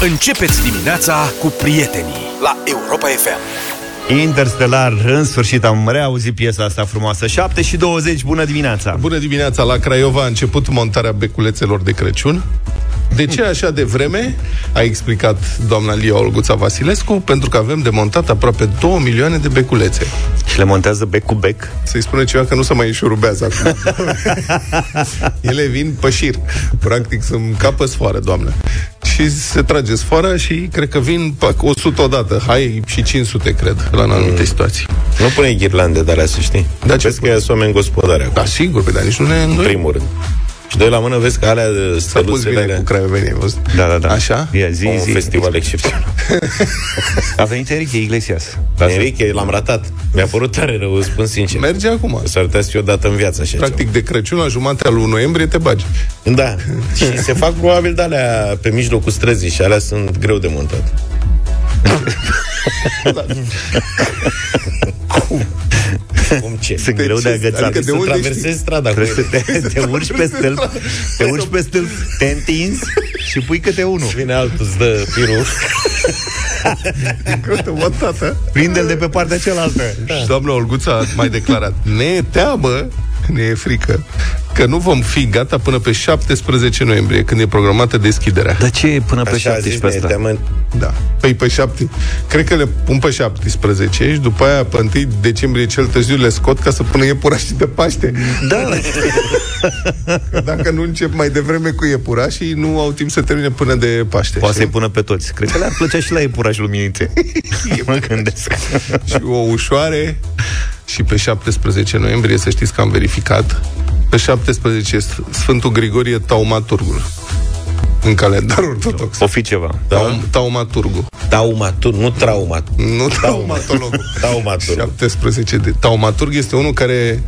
Începeți dimineața cu prietenii la Europa FM. Interstellar, în sfârșit am reauzit piesa asta frumoasă. 7 și 20, bună dimineața! Bună dimineața, la Craiova a început montarea beculețelor de Crăciun de ce așa de vreme? A explicat doamna Lia Olguța Vasilescu, pentru că avem demontat aproape 2 milioane de beculețe. Și le montează bec cu bec? Să-i spune ceva că nu se mai înșurubează acum. Ele vin pe șir. Practic sunt capă sfoară, doamnă. Și se trage sfoara și cred că vin 100 odată. Hai și 500, cred, la în anumite mm. situații. Nu pune ghirlande de alea, să știi. Da, ce că e oameni gospodare. Da, sigur, pe dar nici nu ne... În primul rând. Și doi la mână vezi că alea de stăluțele... bine cu craiovenii, văzut? Da, da, da. Așa? Ia, zi, Un zi. festival excepțional. A venit Enrique Iglesias. Enrique, l-am ratat. Mi-a părut tare rău, spun sincer. Merge acum. S-ar putea să fie o dată în viață așa Practic, ceva. de Crăciun la jumatea lui noiembrie te bagi. Da. și se fac probabil de alea pe mijlocul străzii și alea sunt greu de montat. Cum? Cum ce? Sunt greu de agățat. Adică de să unde traversezi știi? strada cu Trebuie să ele. te, te urci pe stâlp, te urci pe stâlp, te întinzi și pui câte unul. Vine altul, îți dă pirul. Cătă, mă, tată. Prinde-l de pe partea cealaltă. Da. Și doamna Olguța a mai declarat Ne e teamă, ne e frică Că nu vom fi gata până pe 17 noiembrie Când e programată deschiderea Dar ce e până pe Așa a zis, 17 ne asta? teamă Da, păi pe 7 Cred că le pun pe 17 Și după aia pe 1 decembrie cel târziu le scot Ca să pună iepurașii de Paște Da, Că Dacă nu încep mai devreme cu iepurașii Nu au timp să termine până de Paște poate să-i știi? pună pe toți. Cred că le-ar plăcea și la iepuraș luminițe. mă gândesc. Și o ușoare Și pe 17 noiembrie Să știți că am verificat Pe 17 este Sfântul Grigorie Taumaturgul În calendar ortodox O fi ceva. Taum, taumaturgul. Taumatur, nu traumat. Nu taumatologul. Taumatur. 17 de taumaturg este unul care,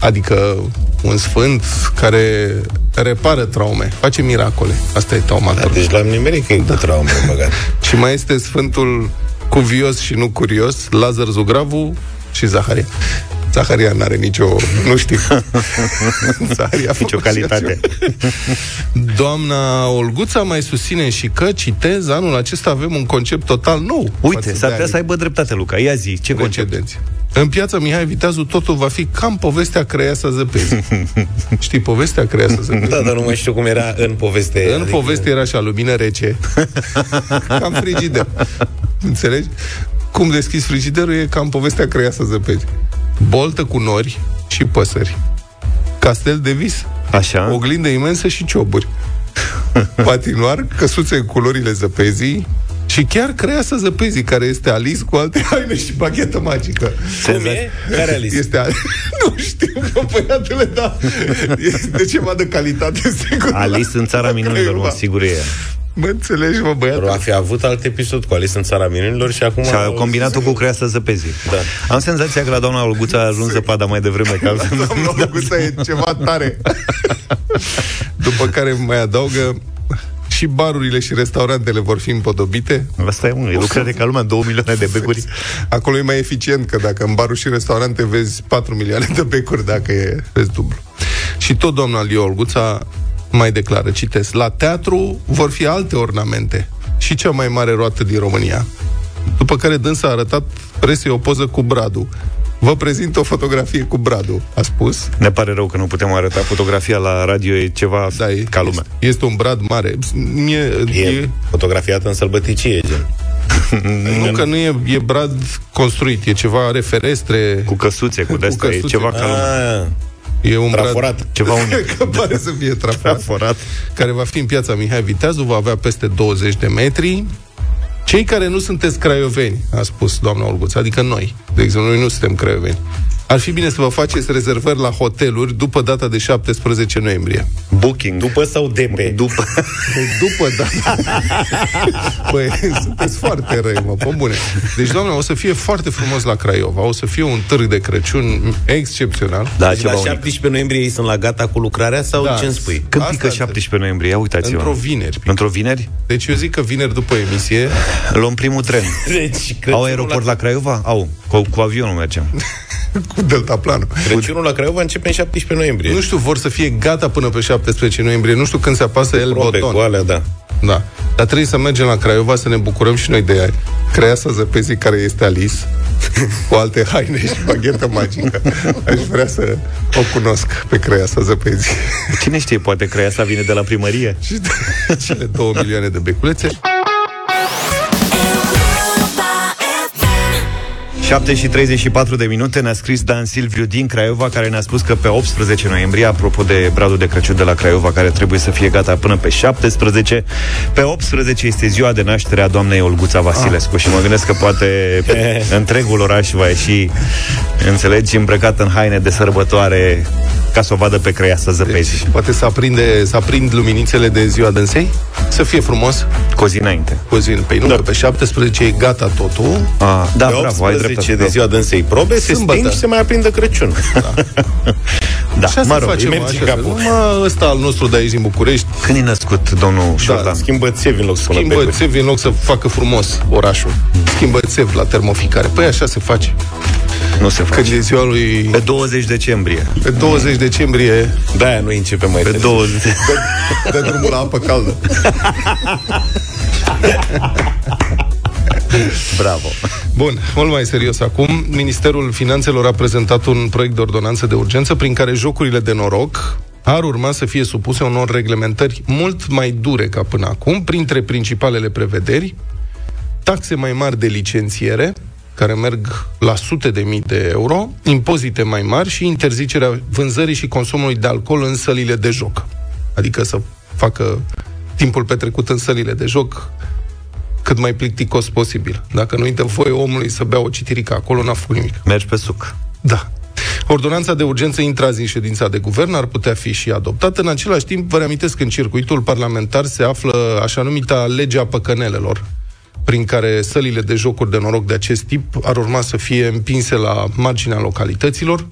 adică un sfânt care repară traume, face miracole. Asta e Da, taumaturg. deci l-am nimerit că e cu traume băgat. Și mai este sfântul cuvios și nu curios, Lazar Zugravu și Zaharia. Zaharia n-are nicio, nu știu. Zaharia a Nicio făcut și calitate. așa. Doamna Olguța mai susține și că, citez, anul acesta avem un concept total nou. Uite, față s-ar de putea anii să aibă dreptate, Luca. Ia zi, ce concept? precedenți. În piața Mihai Viteazu totul va fi cam povestea Creiasa Zăpezi. Știi povestea Creiasa Zăpezi? Da, dar nu mai știu cum era în poveste. În poveste era așa, lumină rece, cam frigider. Înțelegi? Cum deschizi frigiderul e cam povestea Creiasa Zăpezi. Boltă cu nori și păsări. Castel de vis. Așa? Oglindă imensă și cioburi. Patinoar, căsuțe în culorile zăpezii și chiar Creiasa Zăpezii, care este Alice cu alte haine și bachetă magică. Cum e? Care Alice? Este, nu știu, bă, băiatule, da. Este ceva de calitate sigur. Alice în țara minunilor, mă, sigur e ea. Mă înțelegi, mă, Ar băiatul? fi avut alt episod cu Alice în țara minunilor și acum... Și a combinat-o cu creasa zăpezii. Da. Am senzația că la doamna Olguța a ajuns zăpada mai devreme. Că altfel nu- Doamna Augusta e ceva tare. După care mai adaugă și barurile și restaurantele vor fi împodobite. Asta e unul, e lucrare ca lumea, 2 milioane de becuri. Acolo e mai eficient, că dacă în baruri și restaurante vezi 4 milioane de becuri, dacă e, vezi dublu. Și tot doamna Lia Olguța mai declară, citesc, la teatru vor fi alte ornamente și cea mai mare roată din România. După care dânsa a arătat presei o poză cu Bradu. Vă prezint o fotografie cu Bradu, a spus. Ne pare rău că nu putem arăta fotografia la radio, e ceva Da, e, ca lumea. Este, este un brad mare. Mie, E e, fotografiată în sălbăticie, gen. nu că nu e, e brad construit, e ceva, are ferestre, Cu căsuțe, cu Cu de-astea, e căsuțe. ceva ca lumea. Ah, e un traforat. brad Ceva unic. că pare să fie traforat, Traforat. care va fi în piața Mihai Viteazu, va avea peste 20 de metri. Cei care nu sunteți craioveni, a spus doamna Olguț, adică noi, de exemplu, noi nu suntem craioveni, ar fi bine să vă faceți rezervări la hoteluri după data de 17 noiembrie. Booking. După sau de pe? După. După data... Păi, sunteți foarte răi, mă, pe bune. Deci, doamna, o să fie foarte frumos la Craiova, o să fie un târg de Crăciun excepțional. Da, Deci la ceva unic. 17 noiembrie ei sunt la gata cu lucrarea sau Da. ce îmi spui? Când Asta pică înțeleg. 17 noiembrie? Ia uitați-vă. Într-o vineri. Într-o vineri? Deci eu zic că vineri după emisie Luăm primul tren. Deci, Au aeroport la Craiova? Au. Cu, cu avionul mergem. cu deltaplanul. Crăciunul la Craiova începe în 17 noiembrie. Nu știu, vor să fie gata până pe 17 noiembrie. Nu știu când se apasă el Probe boton. cu alea, da. Da. Dar trebuie să mergem la Craiova să ne bucurăm și noi de creasa zăpezii care este Alice cu alte haine și baghetă magică. Aș vrea să o cunosc pe creasa zăpezii. Cine știe, poate crea asta vine de la primărie. și de cele două milioane de beculețe. 7 și 34 de minute ne-a scris Dan Silviu din Craiova Care ne-a spus că pe 18 noiembrie Apropo de bradul de Crăciun de la Craiova Care trebuie să fie gata până pe 17 Pe 18 este ziua de naștere a doamnei Olguța Vasilescu ah. Și mă gândesc că poate întregul oraș va ieși Înțelegi, îmbrăcat în haine de sărbătoare Ca să o vadă pe creiasa zăpezii Deci, poate să, aprinde, să aprind luminițele de ziua dânsei? Să fie frumos? Cu o zi înainte Cu o zi. Păi nu, da. pe 17 e gata totul. ah, Da, Pe bravo, ai 18 dreptate de ziua dânsei probe, se Sâmbătă. sting și se mai aprinde Crăciun. Da, Așa mă să rog, facem, merge așa. capul. Numai ăsta al nostru de aici din București Când e născut domnul Șordan? Schimbă țevi în loc să pună Schimbă becuri. țevi în loc să facă frumos orașul. Schimbă țevi la termoficare. Păi așa se face. Nu se face Când e ziua lui... Pe 20 decembrie Pe 20 decembrie De-aia noi începem mai Pe târziu. 20 dă drumul la apă caldă. Bravo Bun, mult mai serios acum. Ministerul Finanțelor a prezentat un proiect de ordonanță de urgență prin care jocurile de noroc ar urma să fie supuse unor reglementări mult mai dure ca până acum, printre principalele prevederi, taxe mai mari de licențiere, care merg la sute de mii de euro, impozite mai mari și interzicerea vânzării și consumului de alcool în sălile de joc. Adică să facă timpul petrecut în sălile de joc cât mai plicticos posibil. Dacă nu-i dă voie omului să bea o citirică acolo, n-a făcut nimic. Mergi pe suc Da. Ordonanța de urgență intră azi în ședința de guvern, ar putea fi și adoptată. În același timp, vă reamintesc că în circuitul parlamentar se află așa numita legea păcănelelor, prin care sălile de jocuri de noroc de acest tip ar urma să fie împinse la marginea localităților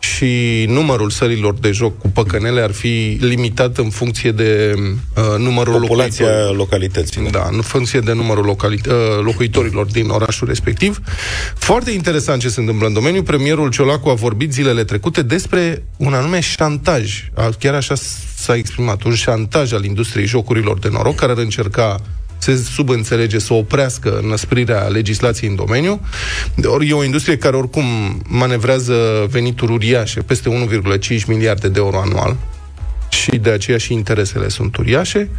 și numărul sălilor de joc cu păcănele ar fi limitat în funcție de uh, numărul Populația locuitorilor. localității. Da, în funcție de numărul locali- uh, locuitorilor din orașul respectiv. Foarte interesant ce se întâmplă în domeniu. Premierul Ciolacu a vorbit zilele trecute despre un anume șantaj. A- Chiar așa s- s-a exprimat. Un șantaj al industriei jocurilor de noroc care ar încerca se subînțelege să oprească înăsprirea legislației în domeniu. Ori e o industrie care oricum manevrează venituri uriașe, peste 1,5 miliarde de euro anual și de aceea și interesele sunt uriașe.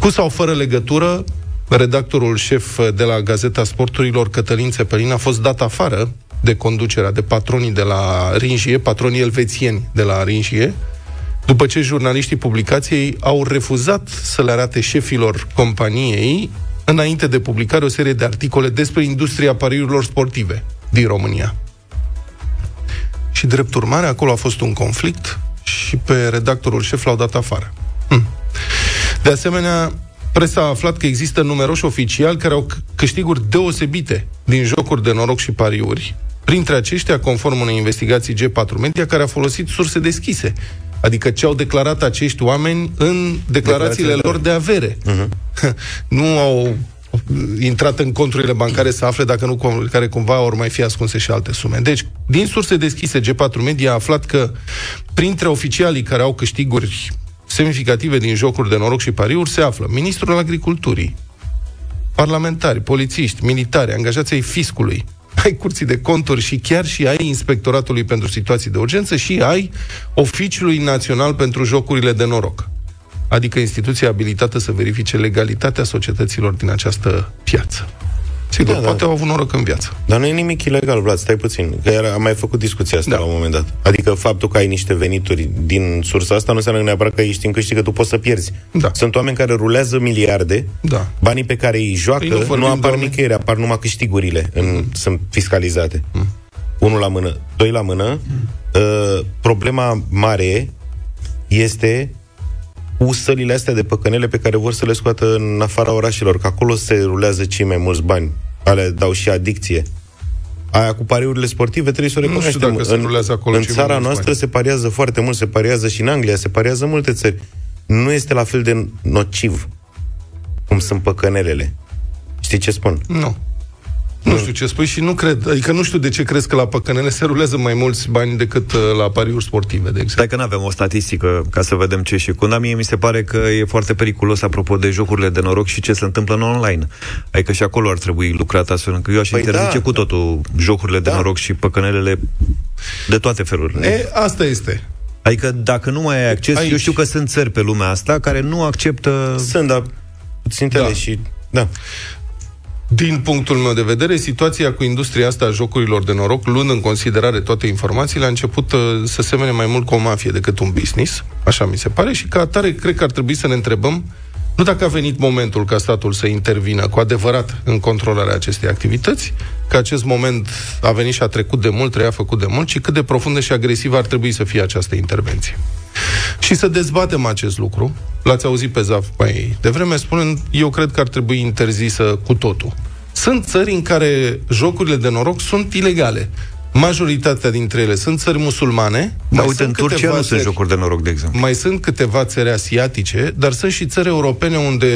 Cu sau fără legătură, redactorul șef de la Gazeta Sporturilor, Cătălin Țepelin, a fost dat afară de conducerea, de patronii de la Ringie, patronii elvețieni de la Ringie, după ce jurnaliștii publicației au refuzat să le arate șefilor companiei înainte de publicare o serie de articole despre industria pariurilor sportive din România. Și drept urmare, acolo a fost un conflict și pe redactorul șef l-au dat afară. Hm. De asemenea, presa a aflat că există numeroși oficiali care au c- câștiguri deosebite din jocuri de noroc și pariuri. Printre aceștia, conform unei investigații G4 Media, care a folosit surse deschise. Adică ce au declarat acești oameni în declarațiile Declarațiile lor de avere. Uh-huh. nu au intrat în conturile bancare să afle dacă nu cum- care cumva ori mai fi ascunse și alte sume. Deci, din surse deschise, G4 Media a aflat că printre oficialii care au câștiguri semnificative din jocuri de noroc și pariuri se află ministrul agriculturii, parlamentari, polițiști, militari, angajații ai fiscului, ai curții de conturi și chiar și ai inspectoratului pentru situații de urgență și ai oficiului național pentru jocurile de noroc. Adică instituția abilitată să verifice legalitatea societăților din această piață. Sigur, Da, da, da. poate au avut noroc în viață. Dar nu e nimic ilegal, Vlad, stai puțin. Că iar am mai făcut discuția asta Da. la un moment dat. Adică faptul că ai niște venituri din sursa asta nu înseamnă neapărat că ești în câștig, că tu poți să pierzi. Da. Sunt oameni care rulează miliarde, Da. banii pe care îi joacă Păi nu nu, vorbim nu apar de oameni- nicăieri, apar numai câștigurile, în, sunt fiscalizate. Unul la mână, doi la mână. Uh, problema mare este cu sălile astea de păcănele pe care vor să le scoată în afara orașelor, că acolo se rulează cei mai mulți bani. Ale dau și adicție. Aia cu pariurile sportive trebuie să o Nu știu recunoaștem. dacă se în, rulează acolo în cei mai țara mulți noastră bani. se pariază foarte mult, se pariază și în Anglia, se pariază în multe țări. Nu este la fel de nociv cum sunt păcănelele. Știi ce spun? Nu. Nu știu ce spui și nu cred. Adică nu știu de ce crezi că la păcănele se rulează mai mulți bani decât uh, la pariuri sportive, de exemplu. Stai că nu avem o statistică ca să vedem ce și cum, dar mie mi se pare că e foarte periculos apropo de jocurile de noroc și ce se întâmplă în online. Adică și acolo ar trebui lucrat astfel încât eu aș Păi interzice da, cu totul jocurile de Da. noroc și păcănelele de toate felurile. E, asta este. Adică dacă nu mai ai acces, Aici. eu știu că sunt țări pe lumea asta care nu acceptă... Sunt, dar țintele Da. și... Da. Din punctul meu de vedere, situația cu industria asta a jocurilor de noroc, luând în considerare toate informațiile, a început uh, să semene mai mult cu o mafie decât un business, așa mi se pare, și ca atare cred că ar trebui să ne întrebăm nu dacă a venit momentul ca statul să intervină cu adevărat în controlarea acestei activități, că acest moment a venit și a trecut de mult, treia făcut de mult, ci cât de profundă și agresivă ar trebui să fie această intervenție. Și să dezbatem acest lucru. L-ați auzit pe Zaf mai devreme spunând, eu cred că ar trebui interzisă cu totul. Sunt țări în care jocurile de noroc sunt ilegale. Majoritatea dintre ele sunt țări musulmane. Dar mai uite, în Turcia câteva nu sunt țări- jocuri de noroc, de exemplu. mai sunt câteva țări asiatice, dar sunt și țări europene unde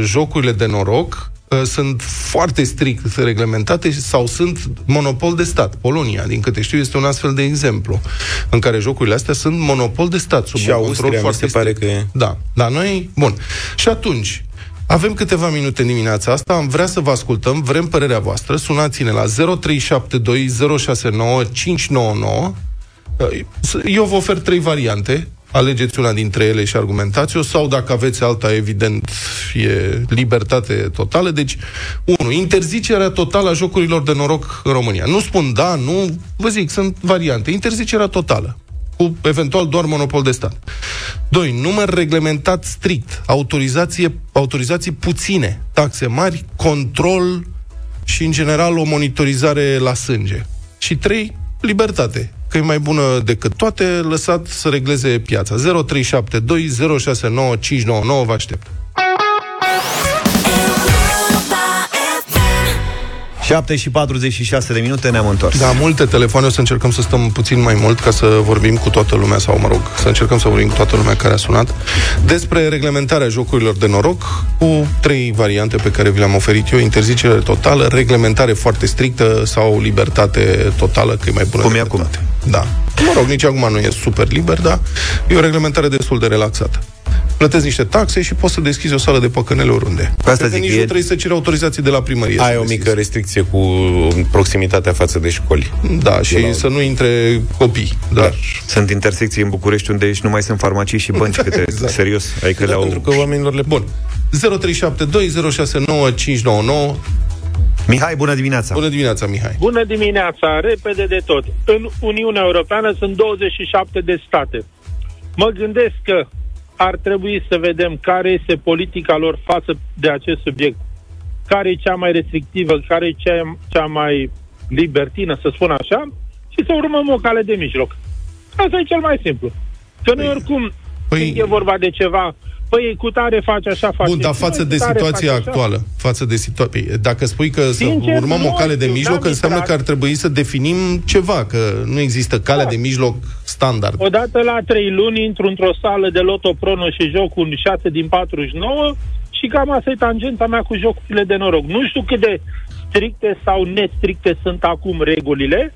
jocurile de noroc uh, sunt foarte strict reglementate sau sunt monopol de stat. Polonia, din câte știu, este un astfel de exemplu în care jocurile astea sunt monopol de stat sub Și un Austria, control mi foarte se pare strict. că e. Da, dar noi, bun. Și atunci, avem câteva minute în dimineața asta, am vrea să vă ascultăm, vrem părerea voastră, sunați-ne la 0372069599. Eu vă ofer trei variante, alegeți una dintre ele și argumentați-o, sau dacă aveți alta, evident, e libertate totală. Deci, 1. Interzicerea totală a jocurilor de noroc în România. Nu spun da, nu, vă zic, sunt variante. Interzicerea totală cu eventual doar monopol de stat. 2. Număr reglementat strict, autorizație, autorizații puține, taxe mari, control și, în general, o monitorizare la sânge. Și 3. Libertate, că e mai bună decât toate, lăsat să regleze piața. 0372 069599 vă aștept. 7 și 46 de minute ne-am întors. Da, multe telefoane, o să încercăm să stăm puțin mai mult ca să vorbim cu toată lumea, sau mă rog, să încercăm să vorbim cu toată lumea care a sunat, despre reglementarea jocurilor de noroc, cu trei variante pe care vi le-am oferit eu, interzicere totală, reglementare foarte strictă sau libertate totală, că e mai bună Cum e decât acum. toate. Da. Mă rog, nici acum nu e super liber, dar e o reglementare destul de relaxată. Plătesc niște taxe și poți să deschizi o sală de păcănele oriunde. Pe asta Cred că zic, nici e- nu trebuie să ceri autorizații de la primărie. Ai să o deschizi. mică restricție cu proximitatea față de școli. Da, și să nu intre copii. Dar Sunt intersecții în București unde și nu mai sunt farmacii și bănci câte, Exact. serios, adică Da, le-au... pentru că oamenilor le... Bun. 0372069599. Mihai, bună dimineața! Bună dimineața, Mihai. Bună dimineața, repede de tot. În Uniunea Europeană sunt 27 de state. Mă gândesc că ar trebui să vedem care este politica lor față de acest subiect. Care e cea mai restrictivă, care e cea, cea mai libertină, să spun așa, și să urmăm o cale de mijloc. Asta e cel mai simplu. Că noi oricum, păi- când e vorba de ceva, păi cu tare face așa, face Bun, dar așa, față cu de tare situația face așa. actuală, față de situație, dacă spui că să Sincer, urmăm o nu cale de știu, mijloc, n-am înseamnă intrat. că ar trebui să definim ceva, că nu există calea Da. de mijloc standard. Odată la trei luni intru într-o sală de Loto Prono și joc un 6 din 49 și cam asta e tangenta mea cu jocurile de noroc. Nu știu cât de stricte sau nestricte sunt acum regulile,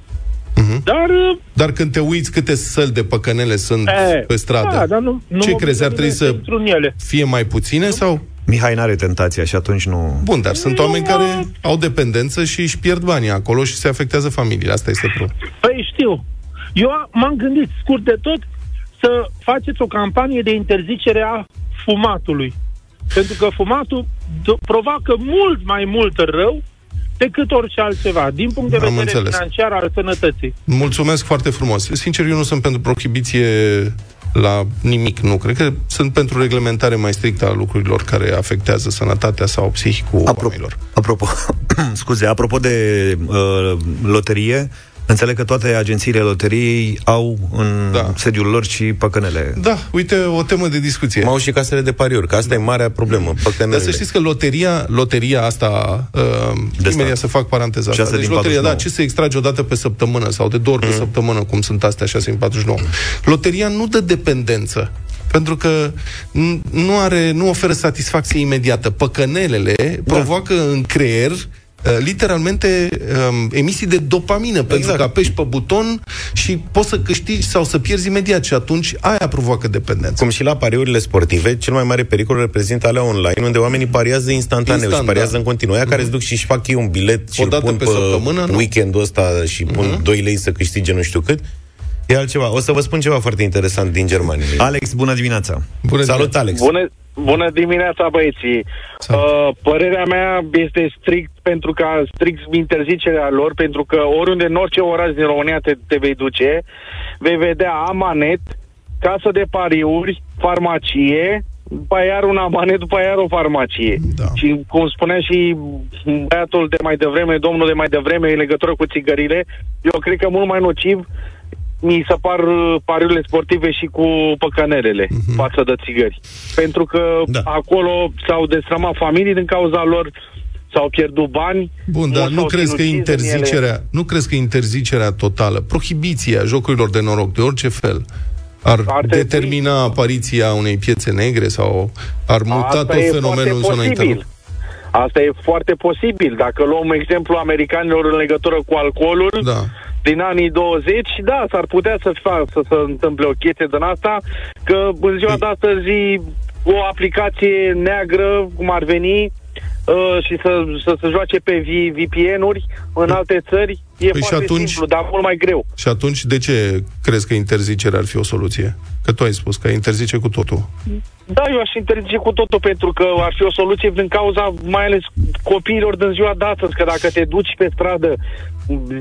Mhm. dar... uh, Dar când te uiți câte săli de păcănele sunt E, pe stradă, Da, dar nu, nu ce mă crezi, ar gândesc trebui să intru în ele. fie mai puține sau... Mihai n-are tentația și atunci nu... Bun, dar sunt Nu, oameni mă. care au dependență și își pierd banii acolo și se afectează familiile. Asta este problema. Păi știu. Eu m-am gândit scurt de tot să faceți o campanie de interzicere a fumatului. Pentru că fumatul d- provoacă mult mai mult rău decât orice altceva, din punct de Am vedere înțeles. financiar al sănătății. Mulțumesc foarte frumos. Sincer, eu nu sunt pentru prohibiție la nimic, nu. Cred că sunt pentru reglementare mai strictă a lucrurilor care afectează sănătatea sau psihicul Apropo, oamenilor. apropo, scuze, apropo de uh, loterie, înțeleg că toate agențiile loteriei au în Da. sediul lor și păcănele. Da, uite, o temă de discuție. Mai au și casele de pariuri, că asta e marea problemă. Păcănele. Dar să știți că loteria, loteria asta, uh, De imediat stat. să fac paranteza asta. Șase Deci din loteria, 49. da, ce se extrage o dată pe săptămână sau de două ori pe săptămână, cum sunt astea, 6 în 49. Loteria nu dă dependență. Pentru că n- nu are, nu oferă satisfacție imediată. Păcănelele provoacă în creier uh, literalmente um, emisii de dopamină, exact. pentru că apeși pe buton și poți să câștigi sau să pierzi imediat și atunci aia provoacă dependență. Cum și la pariurile sportive, cel mai mare pericol reprezintă alea online, unde oamenii pariază instantaneu Instant, și pariază da. în continuu. Aia mm-hmm. care îți duc și își fac ei un bilet și pun pe, pe weekendul ăsta și pun mm-hmm. 2 lei să câștige nu știu cât. E altceva. O să vă spun ceva foarte interesant din Germania. Alex, bună dimineața! Bună Salut, Alex! Bună, bună dimineața, băieții! Uh, părerea mea este strict pentru că strict interzicerea lor, pentru că oriunde, în orice oraș din România te, te vei duce, vei vedea amanet, casă de pariuri, farmacie, după aia iar un amanet, după aia iar o farmacie. Da. Și cum spunea și băiatul de mai devreme, domnul de mai devreme, în legătură cu țigările, eu cred că mult mai nociv mi se par uh, pariurile sportive și cu păcănerele uh-huh. față de țigări. Pentru că da. acolo s-au destrămat familii din cauza lor, s-au pierdut bani. Bun, dar nu crezi că interzicerea, nu crezi că interzicerea totală, prohibiția jocurilor de noroc de orice fel, ar, ar determina trebui... apariția unei piețe negre sau ar muta Asta tot fenomenul în zona internă? Asta e foarte posibil. Dacă luăm exemplu americanilor în legătură cu alcoolul, da din anii 20 și da, s-ar putea să, facă, să se întâmple o chestie din asta, că în ziua de astăzi o aplicație neagră, cum ar veni, uh, și să, să se joace pe VPN-uri în alte țări, e păi foarte atunci, simplu, dar mult mai greu. Și atunci, de ce crezi că interzicerea ar fi o soluție? Că tu ai spus că interzice cu totul. Da, eu aș interzice cu totul pentru că ar fi o soluție din cauza mai ales copiilor din ziua de astăzi, că dacă te duci pe stradă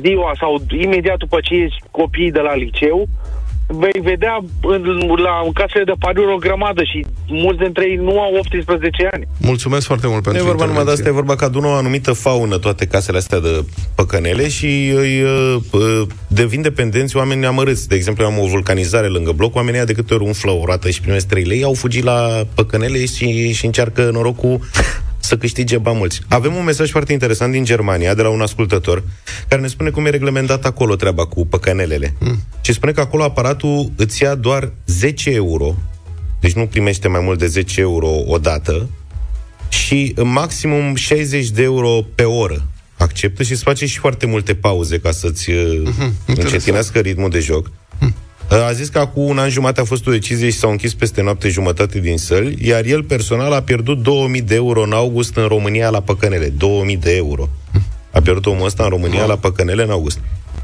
ziua sau imediat după ce ești copii de la liceu, vei vedea în, la în casele de pariuri o grămadă și mulți dintre ei nu au 18 ani. Mulțumesc foarte mult pentru E vorba numai de asta, e vorba că adună o anumită faună toate casele astea de păcănele și îi uh, uh, devin dependenți oameni amărâți. De exemplu, am o vulcanizare lângă bloc, oamenii de câte ori umflă o roată și primesc 3 lei, au fugit la păcănele și, și încearcă norocul să câștige bani mulți. Avem un mesaj foarte interesant din Germania, de la un ascultător, care ne spune cum e reglementat acolo treaba cu păcănelele. Mm. Și spune că acolo aparatul îți ia doar 10 euro, deci nu primește mai mult de 10 euro o dată, și maximum 60 de euro pe oră acceptă și îți face și foarte multe pauze ca să-ți mm-hmm, încetinească ritmul de joc. A zis că acum un an jumate a fost o decizie și s-au închis peste noapte jumătate din săli, iar el personal a pierdut 2000 de euro în august în România la Păcănele. 2000 de euro. A pierdut omul ăsta în România la Păcănele în august.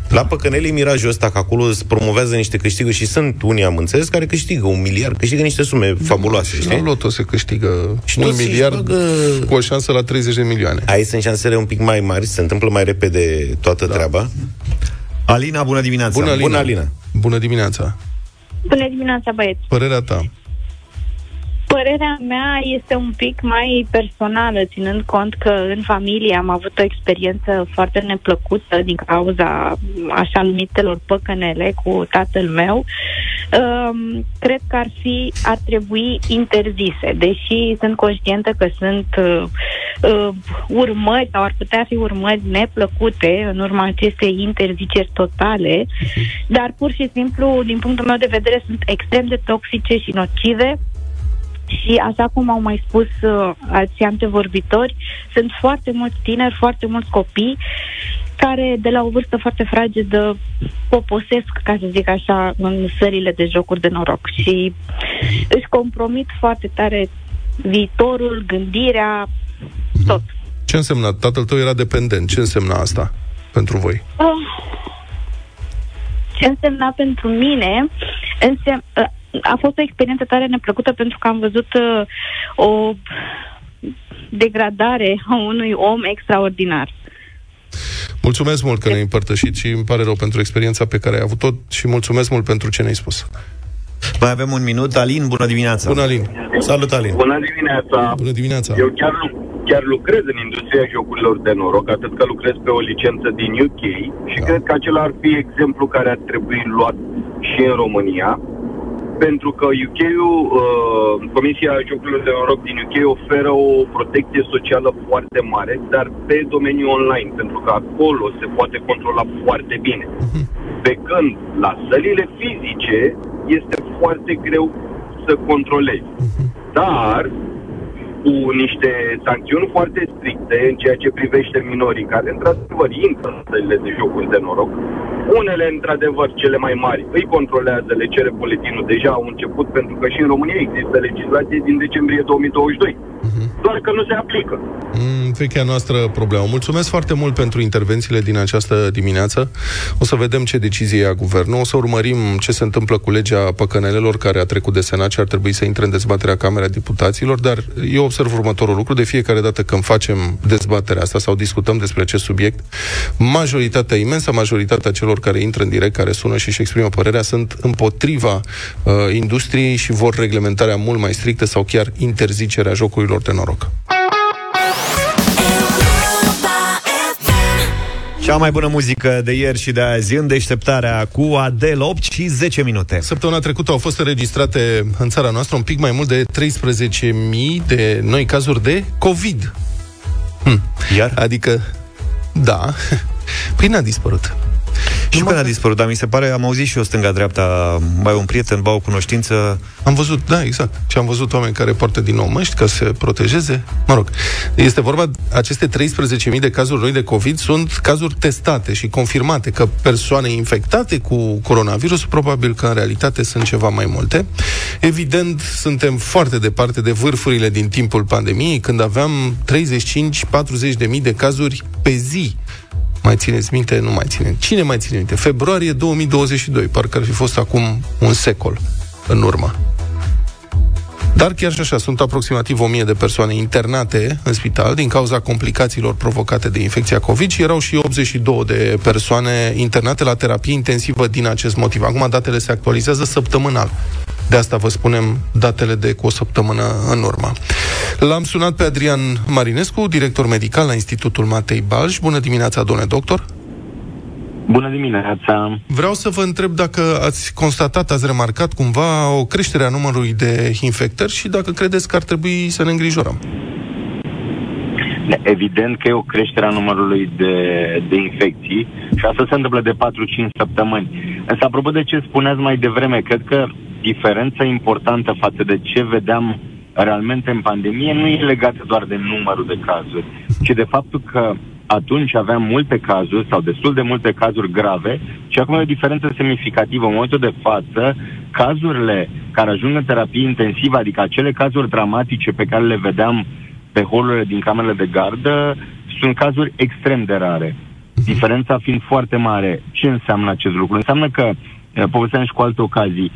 La Păcănele mirajul ăsta, că acolo îți promovează niște câștiguri și sunt unii, am înțeles, care câștigă un miliard, câștigă niște sume fabuloase, știi? La loto se câștigă și un miliard bagă... cu o șansă la 30 de milioane. Aici sunt șansele un pic mai mari, se întâmplă mai repede toată da. treaba. Alina, bună dimineața! Bună, Alina! Bună, Alina. bună dimineața! Bună dimineața, băieți! Părerea ta? Părerea mea este un pic mai personală, ținând cont că în familie am avut o experiență foarte neplăcută din cauza așa numitelor păcănele cu tatăl meu. Um, cred că ar fi, ar trebui interzise, deși sunt conștientă că sunt uh, uh, urmări sau ar putea fi urmări neplăcute în urma acestei interziceri totale, dar pur și simplu, din punctul meu de vedere, sunt extrem de toxice și nocive și așa cum au mai spus uh, alții antevorbitori, sunt foarte mulți tineri, foarte mulți copii care de la o vârstă foarte fragedă poposesc, ca să zic așa, în sările de jocuri de noroc și își compromit foarte tare viitorul, gândirea, tot. Ce însemna? Tatăl tău era dependent. Ce însemna asta pentru voi? Uh, ce însemna pentru mine? Însem, uh, a fost o experiență tare neplăcută pentru că am văzut uh, o degradare a unui om extraordinar. Mulțumesc mult că ne-ai împărtășit și îmi pare rău pentru experiența pe care ai avut-o și mulțumesc mult pentru ce ne-ai spus. Mai avem un minut. Alin, bună dimineața! Bună, Alin! Salut, Alin! Bună dimineața! Bună dimineața! Eu chiar, chiar lucrez în industria jocurilor de noroc, atât că lucrez pe o licență din UK și da. cred că acela ar fi exemplu care ar trebui luat și în România pentru că UK-ul, uh, Comisia Jocurilor de Noroc din UK oferă o protecție socială foarte mare, dar pe domeniul online, pentru că acolo se poate controla foarte bine. Mhm. Pe când la sălile fizice este foarte greu să controlezi. Mhm. Dar cu niște sancțiuni foarte stricte în ceea ce privește minorii care, într-adevăr, intră în stările de jocuri de noroc. Unele, într-adevăr, cele mai mari, îi controlează, le cere buletinul. Deja au început, pentru că și în România există legislație din decembrie 2022. Uh-huh. Doar că nu se aplică. Mm, vechea noastră problemă. Mulțumesc foarte mult pentru intervențiile din această dimineață. O să vedem ce decizie ia guvernul. O să urmărim ce se întâmplă cu legea păcănelelor care a trecut de Senat și ar trebui să intre în dezbaterea Camerei Deputaților, dar eu observ următorul lucru. De fiecare dată când facem dezbaterea asta sau discutăm despre acest subiect, majoritatea, imensa majoritatea celor care intră în direct, care sună și își exprimă părerea, sunt împotriva uh, industriei și vor reglementarea mult mai strictă sau chiar interzicerea jocurilor de noroc. Cea mai bună muzică de ieri și de azi în deșteptarea cu Adel 8 și 10 minute. Săptămâna trecută au fost înregistrate în țara noastră un pic mai mult de 13.000 de noi cazuri de COVID. Hm. Iar? Adică, da, păi n-a dispărut. Și când a dispărut, dar mi se pare, am auzit și eu stânga-dreapta, mai un prieten, ba o cunoștință. Am văzut, da, exact. Și am văzut oameni care poartă din nou măști ca să se protejeze. Mă rog, este vorba, aceste 13.000 de cazuri noi de COVID sunt cazuri testate și confirmate că persoane infectate cu coronavirus, probabil că în realitate sunt ceva mai multe. Evident, suntem foarte departe de vârfurile din timpul pandemiei, când aveam 35-40 de mii de cazuri pe zi mai țineți minte? Nu mai ține. Cine mai ține minte? Februarie 2022, parcă ar fi fost acum un secol în urmă. Dar chiar și așa, sunt aproximativ 1000 de persoane internate în spital din cauza complicațiilor provocate de infecția COVID și erau și 82 de persoane internate la terapie intensivă din acest motiv. Acum datele se actualizează săptămânal. De asta vă spunem datele de cu o săptămână în urmă. L-am sunat pe Adrian Marinescu, director medical la Institutul Matei Balș. Bună dimineața, domnule doctor! Bună dimineața! Vreau să vă întreb dacă ați constatat, ați remarcat cumva o creștere a numărului de infectări și dacă credeți că ar trebui să ne îngrijorăm. Evident că e o creștere a numărului de, de infecții și asta se întâmplă de 4-5 săptămâni. Însă, apropo de ce spuneați mai devreme, cred că diferența importantă față de ce vedeam realmente în pandemie nu e legată doar de numărul de cazuri, ci de faptul că atunci aveam multe cazuri sau destul de multe cazuri grave și acum e o diferență semnificativă. În momentul de față, cazurile care ajung în terapie intensivă, adică acele cazuri dramatice pe care le vedeam pe holurile din camerele de gardă, sunt cazuri extrem de rare. Diferența fiind foarte mare. Ce înseamnă acest lucru? Înseamnă că, eh, povesteam și cu alte ocazii,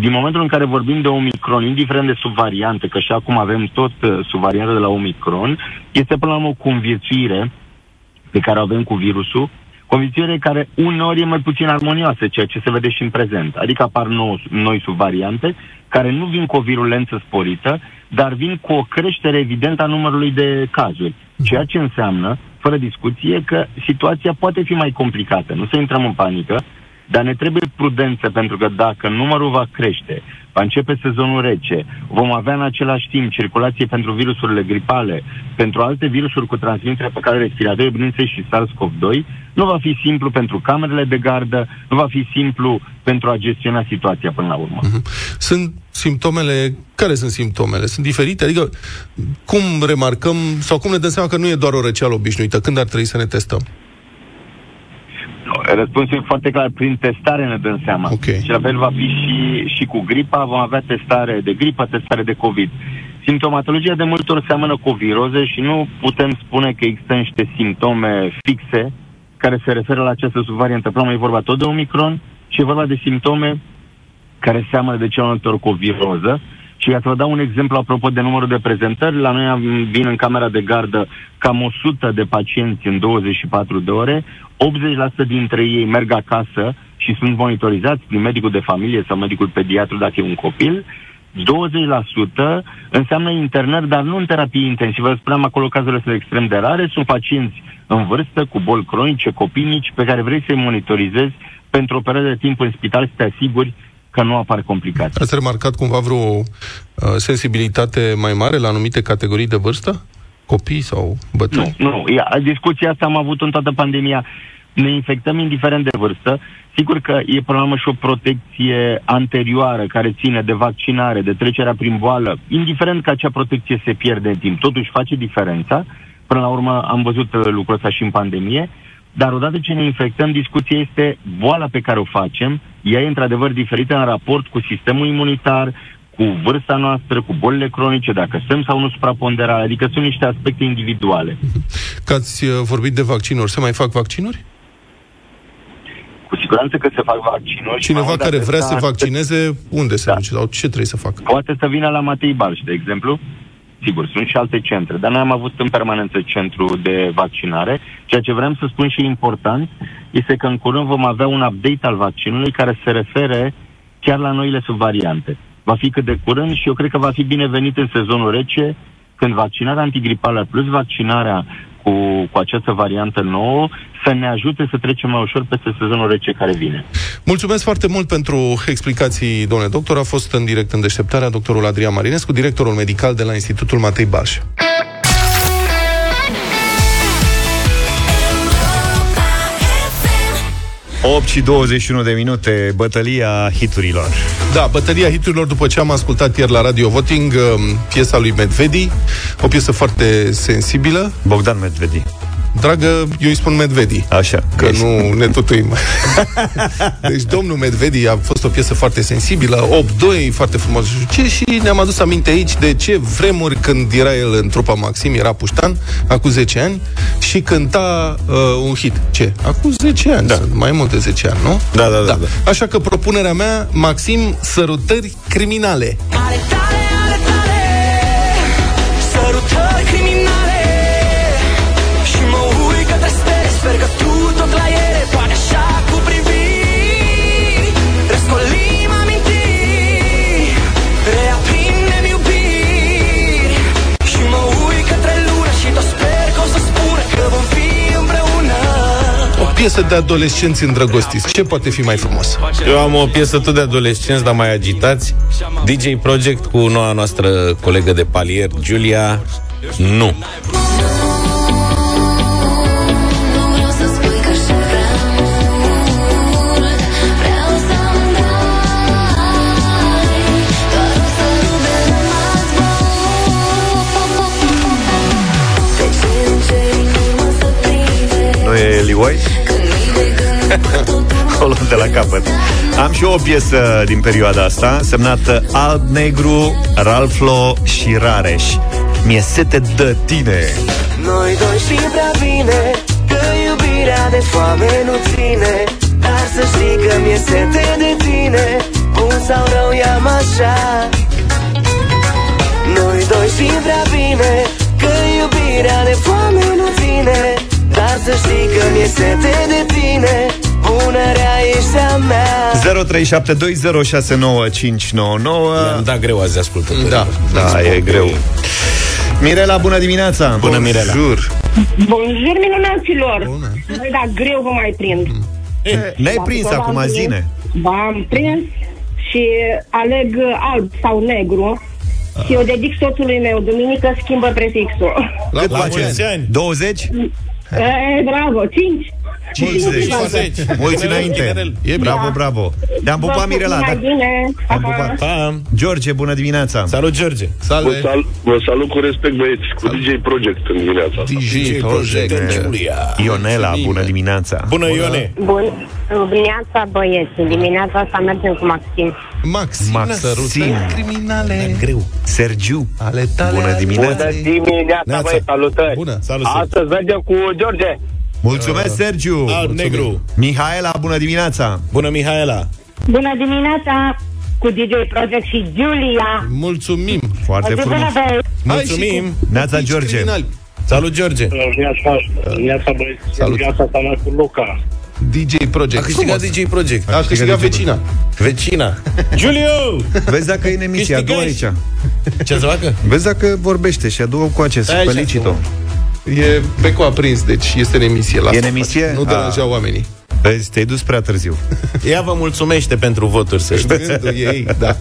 din momentul în care vorbim de Omicron, indiferent de subvariante, că și acum avem tot uh, subvariante de la Omicron, este până la urmă o conviețuire pe care o avem cu virusul, conviețuire care uneori e mai puțin armonioasă, ceea ce se vede și în prezent. Adică apar nou, noi subvariante care nu vin cu o virulență sporită, dar vin cu o creștere evidentă a numărului de cazuri. Ceea ce înseamnă, fără discuție, că situația poate fi mai complicată. Nu să intrăm în panică, dar ne trebuie prudență, pentru că dacă numărul va crește, va începe sezonul rece, vom avea în același timp circulație pentru virusurile gripale, pentru alte virusuri cu transmitere pe care respiratorii, bineînțeles și SARS-CoV-2, nu va fi simplu pentru camerele de gardă, nu va fi simplu pentru a gestiona situația până la urmă. Uh-huh. Sunt simptomele, care sunt simptomele? Sunt diferite? Adică cum remarcăm sau cum ne dăm seama că nu e doar o răceală obișnuită? Când ar trebui să ne testăm? Răspunsul e foarte clar, prin testare ne dăm seama. Okay. Și la fel va fi și, și cu gripa, vom avea testare de gripă, testare de COVID. Simptomatologia de multe ori seamănă cu o viroză și nu putem spune că există niște simptome fixe care se referă la această subvariantă. Până e vorba tot de Omicron și e vorba de simptome care seamănă de cel mai ori cu o viroză. Și ca să vă dau un exemplu apropo de numărul de prezentări, la noi vin în camera de gardă cam 100 de pacienți în 24 de ore, 80% dintre ei merg acasă și sunt monitorizați prin medicul de familie sau medicul pediatru dacă e un copil, 20% înseamnă internări, dar nu în terapie intensivă. Spuneam acolo cazurile sunt extrem de rare, sunt pacienți în vârstă, cu boli cronice, copii mici, pe care vrei să-i monitorizezi pentru o perioadă de timp în spital să te asiguri că nu apar complicații. Ați remarcat cumva vreo uh, sensibilitate mai mare la anumite categorii de vârstă? Copii sau bătrâni? Nu, nu. Ia, discuția asta am avut în toată pandemia ne infectăm indiferent de vârstă. Sigur că e până la urmă și o protecție anterioară care ține de vaccinare, de trecerea prin boală, indiferent că acea protecție se pierde în timp, totuși face diferența. Până la urmă am văzut uh, lucrul ăsta și în pandemie. Dar odată ce ne infectăm, discuția este boala pe care o facem. Ea e într-adevăr diferită în raport cu sistemul imunitar, cu vârsta noastră, cu bolile cronice, dacă suntem sau nu supraponderale, adică sunt niște aspecte individuale. Că ați uh, vorbit de vaccinuri, se mai fac vaccinuri? Cu siguranță că se fac vaccinuri. Cineva care vrea să se vaccineze, unde se Da. duce sau ce trebuie să facă? Poate să vină la Matei Balș, de exemplu. Sigur, sunt și alte centre, dar noi am avut în permanență centru de vaccinare. Ceea ce vrem să spun și important este că în curând vom avea un update al vaccinului care se refere chiar la noile subvariante. Va fi cât de curând și eu cred că va fi binevenit în sezonul rece când vaccinarea antigripală plus vaccinarea cu, cu această variantă nouă să ne ajute să trecem mai ușor peste sezonul rece care vine. Mulțumesc foarte mult pentru explicații, domnule doctor. A fost în direct în deșteptarea doctorul Adrian Marinescu, directorul medical de la Institutul Matei Balș. 8 și 21 de minute, bătălia hiturilor. Da, bătălia hiturilor după ce am ascultat ieri la Radio Voting um, piesa lui Medvedi, o piesă foarte sensibilă. Bogdan Medvedi. Dragă, eu îi spun Medvedi. Așa. Că Ești. nu ne tutuim. deci domnul Medvedi a fost o piesă foarte sensibilă, 8-2, foarte frumos ce și ne-am adus aminte aici de ce vremuri când era el în trupa Maxim, era puștan, acum 10 ani, și cânta uh, un hit. Ce? Acum 10 ani, da. sunt mai mult de 10 ani, nu? Da, da, da, da. Așa că propunerea mea, Maxim, sărutări criminale. Ale piesă de adolescenți îndrăgostiți. Ce poate fi mai frumos? Eu am o piesă tot de adolescenți, dar mai agitați. DJ Project cu noua noastră colegă de palier, Giulia. Nu. Vreau de gând tot Acolo de la capăt. Am și eu o piesă din perioada asta, semnată Alb Negru, Ralflo și Rareș. Mi-e sete de tine. Noi doi știm prea bine Că iubirea de foame nu ține Dar să știi că mi-e sete de tine Bun sau rău i-am așa Noi doi știm prea bine Că iubirea de foame nu ține Dar să știi că mi-e sete de tine Bună rea ești a mea 0372069599 Am dat greu azi de ascultători. Da, Da, e greu. Mirela, bună dimineața! Bună, Mirela. Jur. Bonjour, minunaților! Bună. Băi, dar greu vă mai prind. Ne-ai Dacă prins tot acum, v-am prins, zine. V-am prins și aleg alb sau negru și eu dedic soțului meu. Duminică schimbă prefixul. La, Cât La face? mulți ani. 20? E, bravo, 5. 50. 50. Mulți înainte. E bravo, bravo. Te-am pupat, Mirela. Mai Da. bine. Pa, Te-am pa. pupat. Pa. George, bună dimineața. Salut, George. Vă, Salve, sal- vă salut cu respect, băieți, cu DJ Project în dimineața asta. DJ Project. Giulia. Ionela, bună dimineața. Bună, Ione. Bun. Dimineața, băieți. Dimineața asta mergem cu Maxim. Maxim, Maxim. sărutări criminale. Greu. Sergiu, Ale tale, Bună ale dimineața. tale. dimineața, Neața. băieți, salutări! Bună. Salut, Sergiu. Astăzi mergem cu George. Mulțumesc, Sergiu. Alb negru. Mihaela, bună dimineața. Bună, Mihaela. Bună dimineața cu DJ Project și Giulia. Mulțumim. Foarte frumos. Hai Mulțumim. și cu Neața, pici George. criminali. Salut, George. Viața, viața băieți, Salut. viața ta mai cu Luca. DJ A Project. câștigat Frumos. DJ Project. A câștigat DJ vecina. Vecina. Giulio! Vezi dacă e în emisie, adu Câștigați. aici. Ce să facă? Vezi dacă vorbește și adu cu acest. Stai așa. Felicito. E becul aprins, deci este în emisie. Lasă E în emisie? Nu Ah. deranja oamenii. Vezi, te-ai dus prea târziu. Ea vă mulțumește pentru voturi, să știți. Gândul ei, da.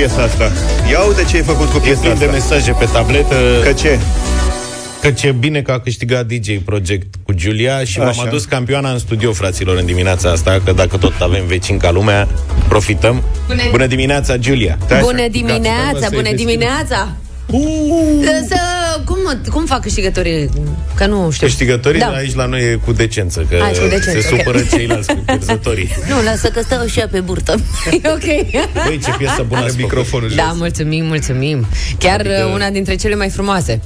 piesa asta. Ia uite ce ai făcut cu piesa plin asta. de mesaje pe tabletă. Că ce? Că ce bine că a câștigat DJ Project cu Giulia și m-am Așa. adus campioana în studio, fraților, în dimineața asta, că dacă tot avem vecini ca lumea, profităm. Bună- Bună dimineața, Giulia! Bună dimineața, Gata, bună să-i dimineața! Să, cum, cum fac câștigătorii? Că nu știu. Câștigătorii Da. aici la noi e cu decență, că Aici cu decență, se ok. supără ceilalți pierzătorii. Nu, lasă că stau și ea pe burtă. E ok. Băi, ce piesă bună ați făcut. Microfonul Da, mulțumim, mulțumim. Chiar Adică- uh, una dintre cele mai frumoase.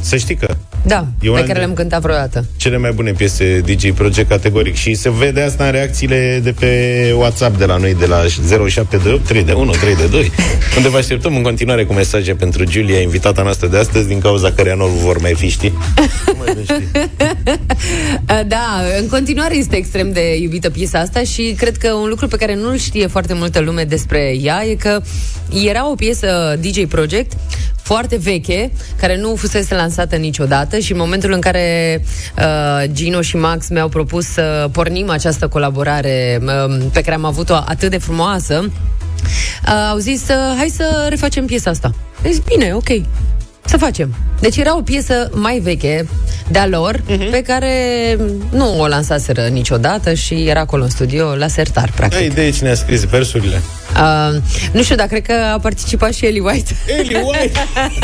Să știi că Da, E una pe care de- le-am cântat vreodată. cele mai bune piese DJ Project categoric și se vede asta în reacțiile de pe WhatsApp de la noi de la 0728 3 de 1 3 de 2 unde vă așteptăm în continuare cu mesaje pentru Giulia, invitata noastră de astăzi din cauza căreia nu vor mai fi, știi? Uh, Da, în continuare este extrem de iubită piesa asta și cred că un lucru pe care nu-l știe foarte multă lume despre ea e că era o piesă DJ Project foarte veche, care nu fusese lansată niciodată și în momentul în care uh, Gino și Max mi-au propus să pornim această colaborare uh, pe care am avut-o atât de frumoasă, uh, au zis, uh, hai să refacem piesa asta. Deci, bine, ok. Să facem. Deci era o piesă mai veche de-a lor, uh-huh. pe care nu o lansaseră niciodată și era acolo în studio la sertar, practic. Ai idee cine a scris versurile? Uh, nu știu, dar cred că a participat și Eli White. Eli White!